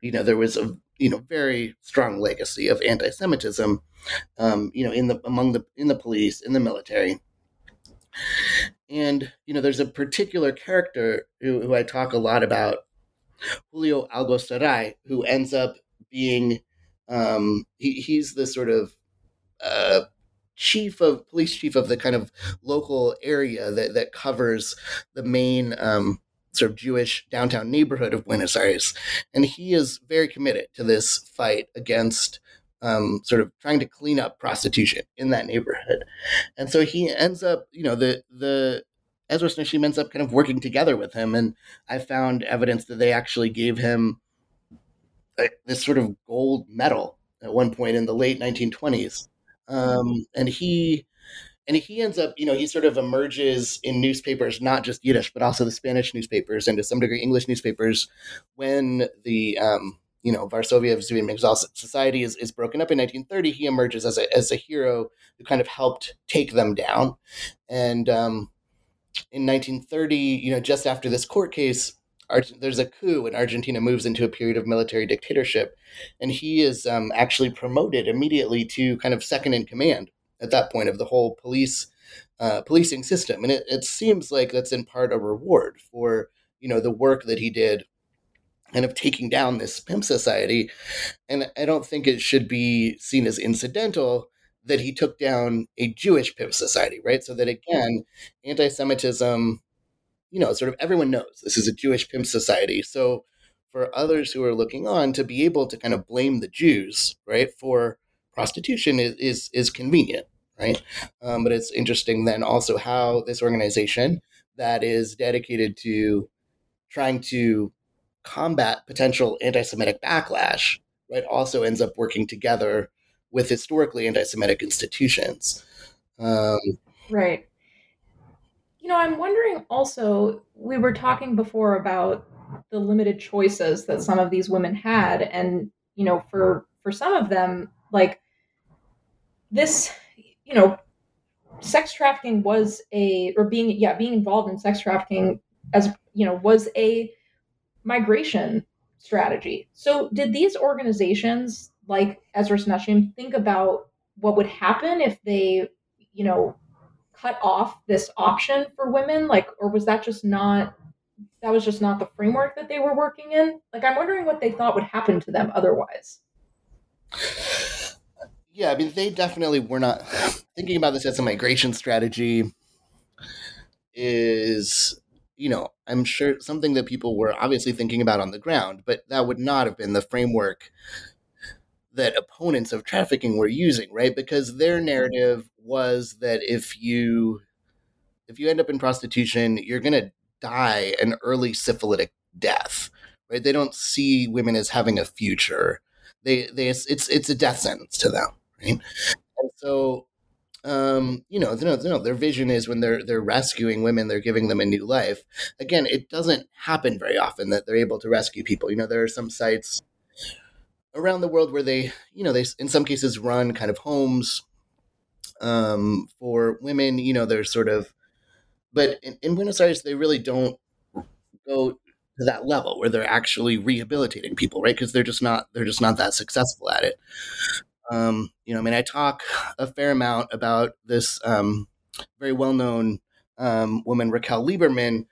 Speaker 2: you know there was a you know very strong legacy of anti-Semitism, um, you know in the among the in the police in the military, and, you know, there's a particular character who, who I talk a lot about, Julio Alsogaray, who ends up being, um, he, he's the sort of uh, chief of police chief of the kind of local area that, that covers the main um, sort of Jewish downtown neighborhood of Buenos Aires. And he is very committed to this fight against um, sort of trying to clean up prostitution in that neighborhood. And so he ends up, you know, the the Ezras Nashim ends up kind of working together with him. And I found evidence that they actually gave him a, this sort of gold medal at one point in the late 1920s. Um, and he and he ends up, you know, he sort of emerges in newspapers, not just Yiddish, but also the Spanish newspapers and to some degree English newspapers when the um, you know, Varsovia Exhausted Society is, is broken up in 1930, he emerges as a, as a hero who kind of helped take them down. And um, in 1930, you know, just after this court case, there's a coup and Argentina moves into a period of military dictatorship. And he is um, actually promoted immediately to kind of second in command at that point of the whole police uh, policing system. And it, it seems like that's in part a reward for, you know, the work that he did kind of taking down this pimp society. And I don't think it should be seen as incidental that he took down a Jewish pimp society, right? So that again, anti Semitism, you know, sort of everyone knows this is a Jewish pimp society. So for others who are looking on to be able to kind of blame the Jews, right, for prostitution is is, is convenient, right? Um, but it's interesting then also how this organization that is dedicated to trying to combat potential anti-Semitic backlash, right, also ends up working together with historically anti-Semitic institutions. Um,
Speaker 1: right. You know, I'm wondering also. We were talking before about the limited choices that some of these women had, and you know, for for some of them, like this, you know, sex trafficking was a or being yeah being involved in sex trafficking as you know was a migration strategy. So, did these organizations like Ezras Nashim think about what would happen if they, you know, cut off this option for women? Like, or was that just not that was just not the framework that they were working in? Like, I'm wondering what they thought would happen to them otherwise.
Speaker 2: Yeah, I mean, they definitely were not [SIGHS] thinking about this as a migration strategy. Is you know, I'm sure something that people were obviously thinking about on the ground, but that would not have been the framework that opponents of trafficking were using, right? Because their narrative was that if you if you end up in prostitution, you're going to die an early syphilitic death, right? They don't see women as having a future. They they it's it's a death sentence to them, right? And so um, you know, no, no, their vision is when they're they're rescuing women, they're giving them a new life. Again, it doesn't happen very often that they're able to rescue people. You know, there are some sites around the world where they, you know, they in some cases run kind of homes um, for women. You know, they're sort of, but in, in Buenos Aires, they really don't go to that level where they're actually rehabilitating people, right? Because they're just not they're just not that successful at it. Um, you know, I mean, I talk a fair amount about this um, very well known um, woman, Raquel Liberman,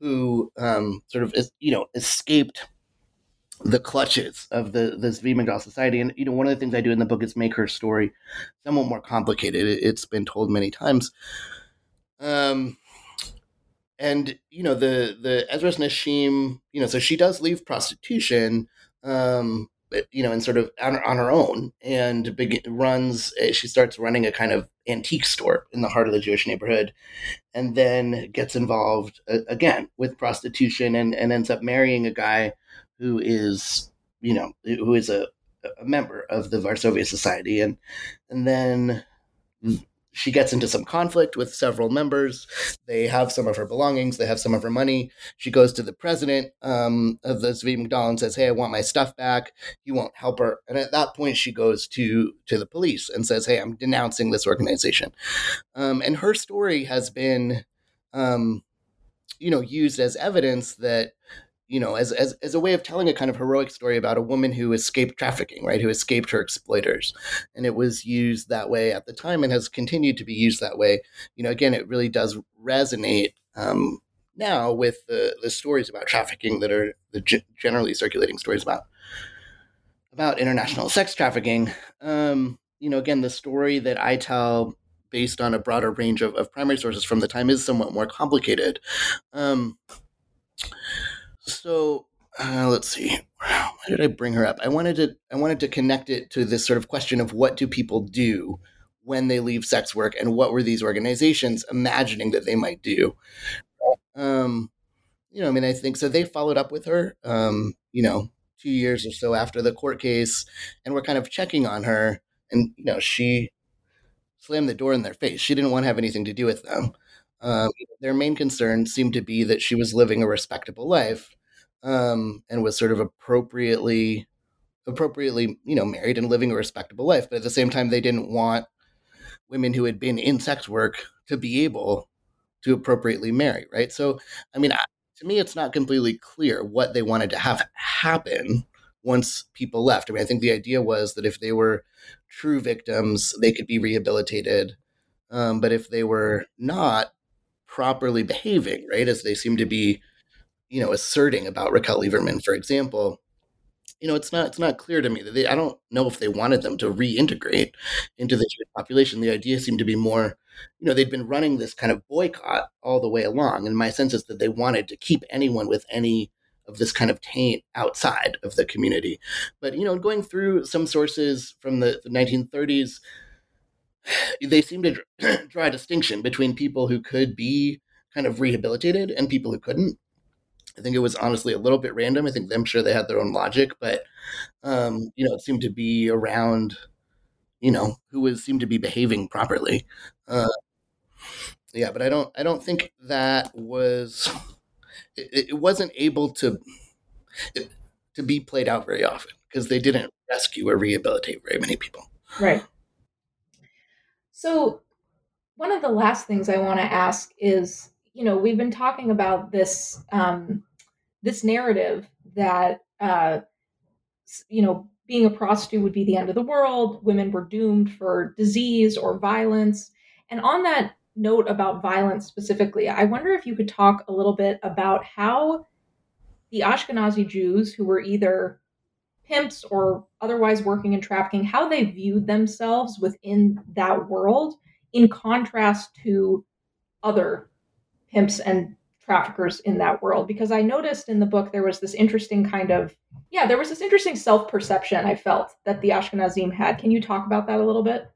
Speaker 2: who um, sort of, you know, escaped the clutches of the this Zvi society. And you know, one of the things I do in the book is make her story somewhat more complicated. It, has been told many times. Um, and you know, the the Ezras Nashim, you know, so she does leave prostitution, um, you know, and sort of on, on her own, and begin, runs. Eh, she starts running a kind of antique store in the heart of the Jewish neighborhood, and then gets involved uh, again with prostitution, and, and ends up marrying a guy who is, you know, who is a, a member of the Varsovia Society, and and then she gets into some conflict with several members. They have some of her belongings. They have some of her money. She goes to the president um, of the Zvi Migdal and says, "Hey, I want my stuff back." He won't help her, and at that point, she goes to to the police and says, "Hey, I'm denouncing this organization." Um, and her story has been, um, you know, used as evidence that you know, as, as, as a way of telling a kind of heroic story about a woman who escaped trafficking, right? Who escaped her exploiters. And it was used that way at the time and has continued to be used that way. You know, again, it really does resonate um, now with the, the stories about trafficking that are the g- generally circulating stories about about international sex trafficking. Um, you know, again, the story that I tell based on a broader range of, of primary sources from the time is somewhat more complicated. Um, so uh, let's see. Why did I bring her up? I wanted to I wanted to connect it to this sort of question of what do people do when they leave sex work and what were these organizations imagining that they might do. Um, you know, I mean, I think so. They followed up with her, um, you know, two years or so after the court case, and were kind of checking on her. And you know, she slammed the door in their face. She didn't want to have anything to do with them. Um, their main concern seemed to be that she was living a respectable life um, and was sort of appropriately appropriately you know married and living a respectable life but at the same time they didn't want women who had been in sex work to be able to appropriately marry right? So i mean to me it's not completely clear what they wanted to have happen once people left. I mean i think the idea was that if they were true victims they could be rehabilitated um, but if they were not properly behaving right as they seem to be you know, asserting about Raquel Liberman, for example, you know, it's not it's not clear to me that they. I don't know if they wanted them to reintegrate into the Jewish population. The idea seemed to be more, you know, they'd been running this kind of boycott all the way along, and my sense is that they wanted to keep anyone with any of this kind of taint outside of the community. But you know, going through some sources from the, the 1930s, they seem to [CLEARS THROAT] draw a distinction between people who could be kind of rehabilitated and people who couldn't. I think it was honestly a little bit random. I think I'm sure they had their own logic, but um, you know, it seemed to be around, you know, who was seemed to be behaving properly. Uh, yeah, but I don't, I don't think that was, it, it wasn't able to, it, to be played out very often because they didn't rescue or rehabilitate very many people.
Speaker 1: Right. So, one of the last things I want to ask is you know, we've been talking about this um, this narrative that uh, you know being a prostitute would be the end of the world. Women were doomed for disease or violence. And on that note about violence specifically, I wonder if you could talk a little bit about how the Ashkenazi Jews who were either pimps or otherwise working in trafficking, how they viewed themselves within that world in contrast to other pimps and traffickers in that world because I noticed in the book there was this interesting kind of yeah, there was this interesting self-perception I felt that the Ashkenazim had. Can you talk about that a little bit?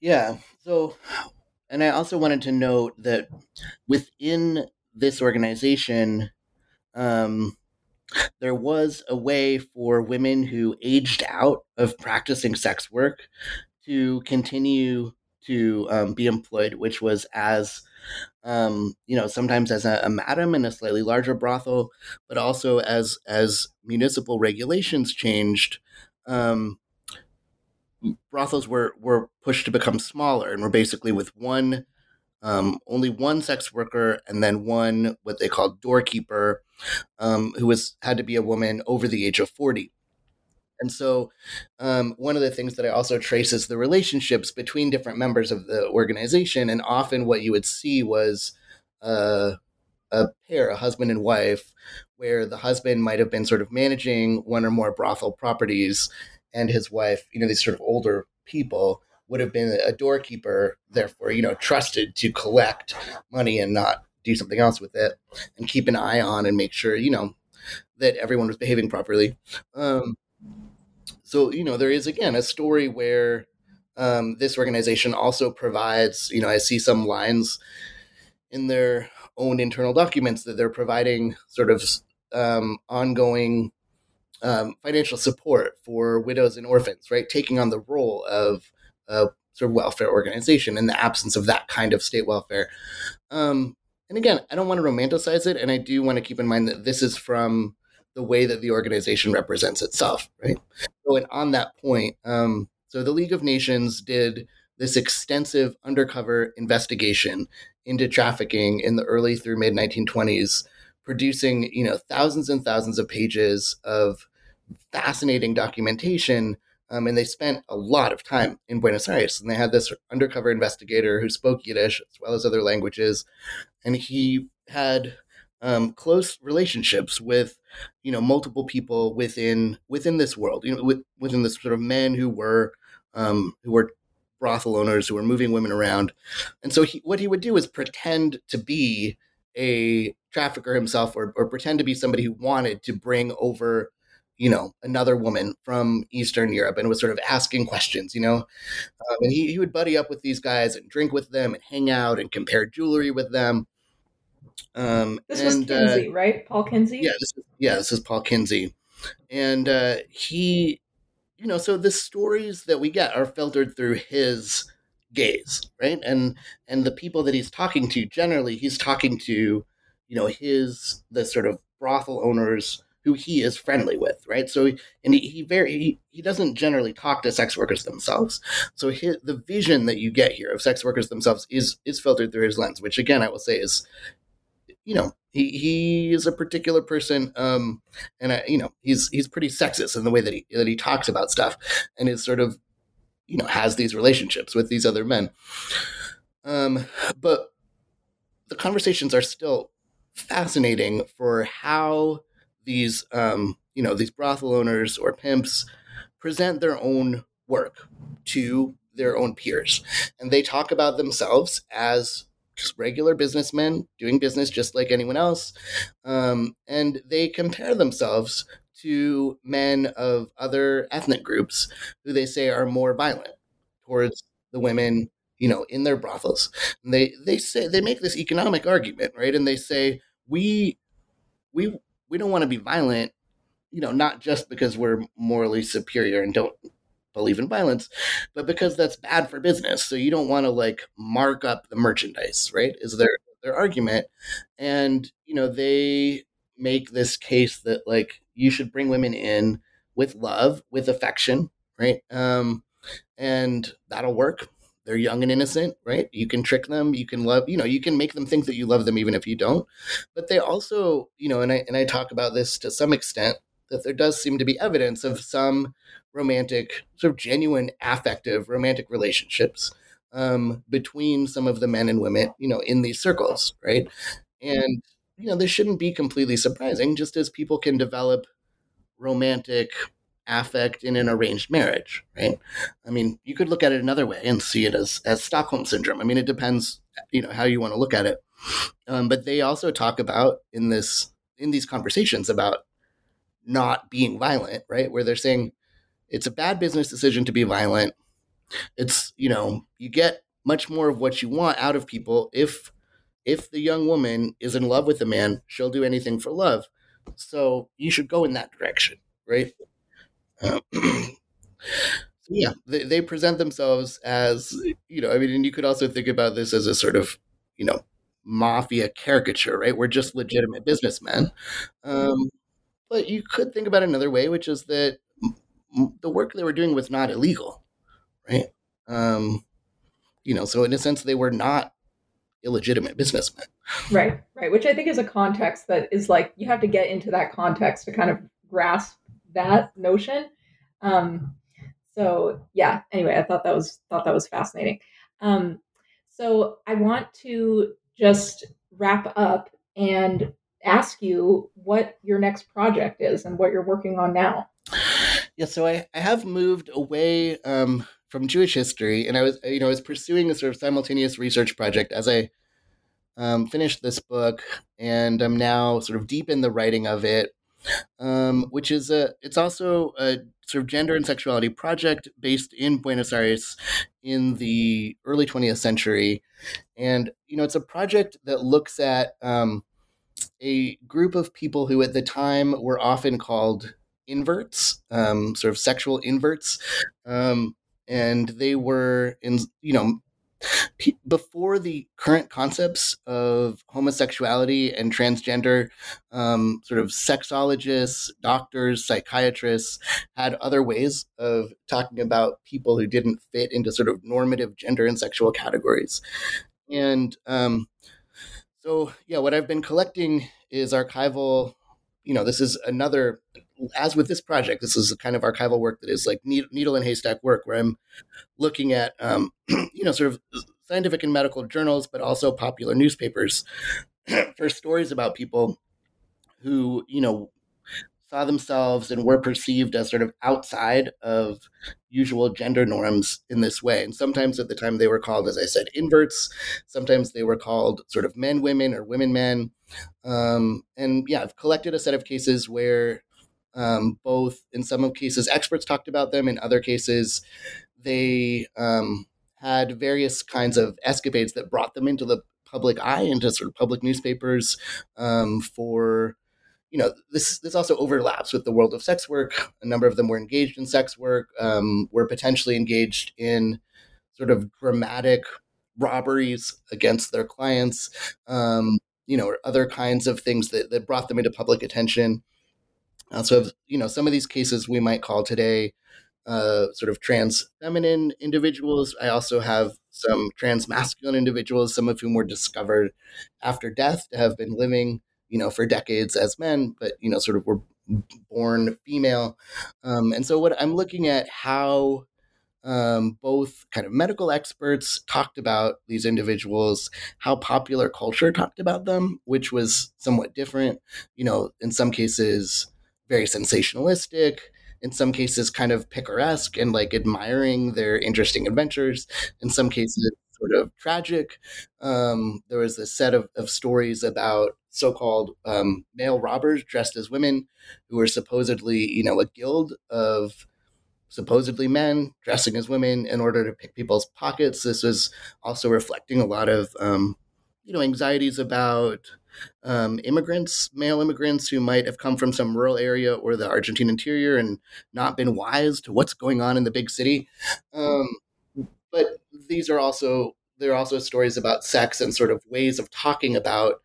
Speaker 2: Yeah. So and I also wanted to note that within this organization um there was a way for women who aged out of practicing sex work to continue to um, be employed, which was as um, you know, sometimes as a, a, madam in a slightly larger brothel, but also as as municipal regulations changed, um, brothels were were pushed to become smaller and were basically with one um, only one sex worker and then one what they called doorkeeper um, who was had to be a woman over the age of 40 and so, um, one of the things that I also trace is the relationships between different members of the organization. And often, what you would see was uh, a pair, a husband and wife, where the husband might have been sort of managing one or more brothel properties, and his wife, you know, these sort of older people, would have been a doorkeeper, therefore, you know, trusted to collect money and not do something else with it and keep an eye on and make sure, you know, that everyone was behaving properly. Um, so you know there is again a story where um, this organization also provides you know i see some lines in their own internal documents that they're providing sort of um, ongoing um, financial support for widows and orphans right? Taking on the role of a sort of welfare organization in the absence of that kind of state welfare. Um, and again i don't want to romanticize it and i do want to keep in mind that this is from the way that the organization represents itself, right? So, and on that point, um, so the League of Nations did this extensive undercover investigation into trafficking in the early through mid 1920s, producing you know thousands and thousands of pages of fascinating documentation. Um, and they spent a lot of time in Buenos Aires, and they had this undercover investigator who spoke Yiddish as well as other languages, and he had um, close relationships with you know multiple people within within this world you know with, within this sort of men who were um, who were brothel owners who were moving women around and so he, what he would do is pretend to be a trafficker himself or, or pretend to be somebody who wanted to bring over you know, another woman from Eastern Europe and was sort of asking questions, you know. Um, and he, he would buddy up with these guys and drink with them and hang out and compare jewelry with them.
Speaker 1: Um, this was and, uh, Kinsie, uh, right? Paul Kinsie?
Speaker 2: Yeah, this is, yeah, this is Paul Kinsie. And uh, he, you know, so the stories that we get are filtered through his gaze, right? And and the people that he's talking to, generally, he's talking to, you know, his the sort of brothel owners who he is friendly with, right? So, and he, he very he, he doesn't generally talk to sex workers themselves. So, his, the vision that you get here of sex workers themselves is is filtered through his lens, which again I will say is, you know, he he is a particular person, um, and I, you know he's he's pretty sexist in the way that he that he talks about stuff, and is sort of, you know, has these relationships with these other men. Um, but the conversations are still fascinating for how these um, you know these brothel owners or pimps present their own work to their own peers and they talk about themselves as just regular businessmen doing business just like anyone else. Um, and they compare themselves to men of other ethnic groups who they say are more violent towards the women you know in their brothels. And they they say they make this economic argument right? And they say we we we don't want to be violent, you know, not just because we're morally superior and don't believe in violence, but because that's bad for business. So you don't want to like mark up the merchandise, right? Is their their argument. And, you know, they make this case that like you should bring women in with love, with affection, right? Um, and that'll work they're young and innocent, right? You can trick them, you can love, you know, you can make them think that you love them even if you don't. But they also, you know, and I and I talk about this to some extent that there does seem to be evidence of some romantic, sort of genuine affective romantic relationships um, between some of the men and women, you know, in these circles, right? And you know, this shouldn't be completely surprising, just as people can develop romantic affect in an arranged marriage, right? I mean, you could look at it another way and see it as as Stockholm syndrome. I mean, it depends, you know, how you want to look at it. Um, but they also talk about in this in these conversations about not being violent, right? Where they're saying it's a bad business decision to be violent. It's you know you get much more of what you want out of people if if the young woman is in love with the man, she'll do anything for love. So you should go in that direction, right? [CLEARS THROAT] So yeah, they, they present themselves as, you know, I mean, and you could also think about this as a sort of, you know, mafia caricature, right? We're just legitimate businessmen. Um, but you could think about another way, which is that the work they were doing was not illegal, right? Um, you know, so in a sense, they were not illegitimate businessmen.
Speaker 1: Right, right. Which I think is a context that is like you have to get into that context to kind of grasp that notion. Um, so yeah. Anyway, I thought that was thought that was fascinating. Um, so I want to just wrap up and ask you what your next project is and what you're working on now.
Speaker 2: Yeah, so I, I have moved away um, from Jewish history, and I was you know I was pursuing a sort of simultaneous research project as I um, finished this book, and I'm now sort of deep in the writing of it um, which is a it's also a sort of gender and sexuality project based in Buenos Aires in the early 20th century, and you know it's a project that looks at um, a group of people who at the time were often called inverts, um, sort of sexual inverts, um, and they were in you know before the current concepts of homosexuality and transgender, um, sort of sexologists, doctors, psychiatrists had other ways of talking about people who didn't fit into sort of normative gender and sexual categories. And um, so, yeah, what I've been collecting is archival. You know, this is another, as with this project, this is the kind of archival work that is like needle and haystack work, where I'm looking at, um, [CLEARS THROAT] you know, sort of scientific and medical journals, but also popular newspapers [CLEARS THROAT] for stories about people who, you know, saw themselves and were perceived as sort of outside of usual gender norms in this way. And sometimes at the time they were called, as I said, inverts. Sometimes they were called sort of men women or women men. Um, and yeah, I've collected a set of cases where Um, both in some cases, experts talked about them. In other cases, they um, had various kinds of escapades that brought them into the public eye, into sort of public newspapers um, for you know this this also overlaps with the world of sex work a number of them were engaged in sex work um, were potentially engaged in sort of dramatic robberies against their clients um, you know or other kinds of things that, that brought them into public attention uh, so you know some of these cases we might call today uh, sort of trans feminine individuals i also have some trans masculine individuals some of whom were discovered after death to have been living you know, for decades as men, but, you know, sort of were born female. Um, and so what I'm looking at how um, both kind of medical experts talked about these individuals, how popular culture talked about them, which was somewhat different, you know, in some cases very sensationalistic, in some cases kind of picaresque and like admiring their interesting adventures, in some cases sort of tragic. Um, there was a set of, of stories about so-called um, male robbers dressed as women who were supposedly, you know, a guild of supposedly men dressing as women in order to pick people's pockets. This was also reflecting a lot of, um, you know, anxieties about um, immigrants, male immigrants who might have come from some rural area or the Argentine interior and not been wise to what's going on in the big city. Um, but these are also there are also stories about sex and sort of ways of talking about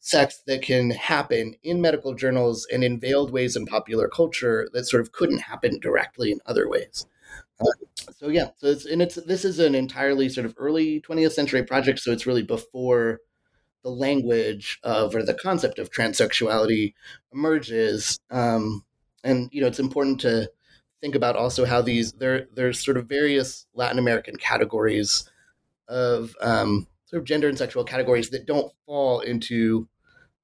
Speaker 2: sex that can happen in medical journals and in veiled ways in popular culture that sort of couldn't happen directly in other ways. Uh, so yeah, so it's and it's this is an entirely sort of early 20th century project, so it's really before the language of or the concept of transsexuality emerges. Um, and you know, it's important to think about also how these there there's sort of various Latin American categories of um, sort of gender and sexual categories that don't fall into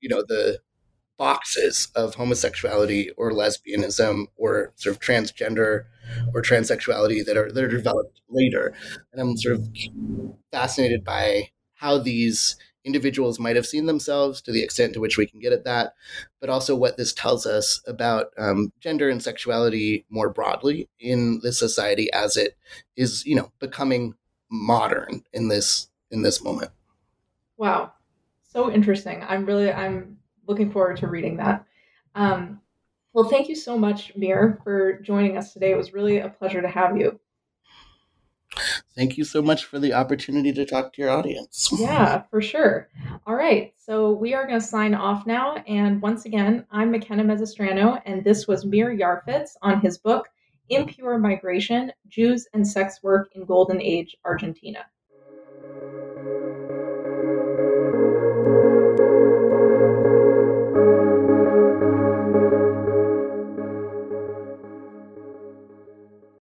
Speaker 2: you know the boxes of homosexuality or lesbianism or sort of transgender or transsexuality that are that are developed later and i'm sort of fascinated by how these individuals might have seen themselves to the extent to which we can get at that but also what this tells us about um, gender and sexuality more broadly in this society as it is you know becoming modern in this in this moment.
Speaker 1: Wow, so interesting. I'm really I'm looking forward to reading that. Um, well, thank you so much, Mir, for joining us today. It was really a pleasure to have you.
Speaker 2: Thank you so much for the opportunity to talk to your audience. [LAUGHS]
Speaker 1: yeah, for sure. All right, so we are going to sign off now. And once again, I'm McKenna Mezzostrano, and this was Mir Yarfitz on his book, Impure Migration Jews and Sex Work in Golden Age Argentina.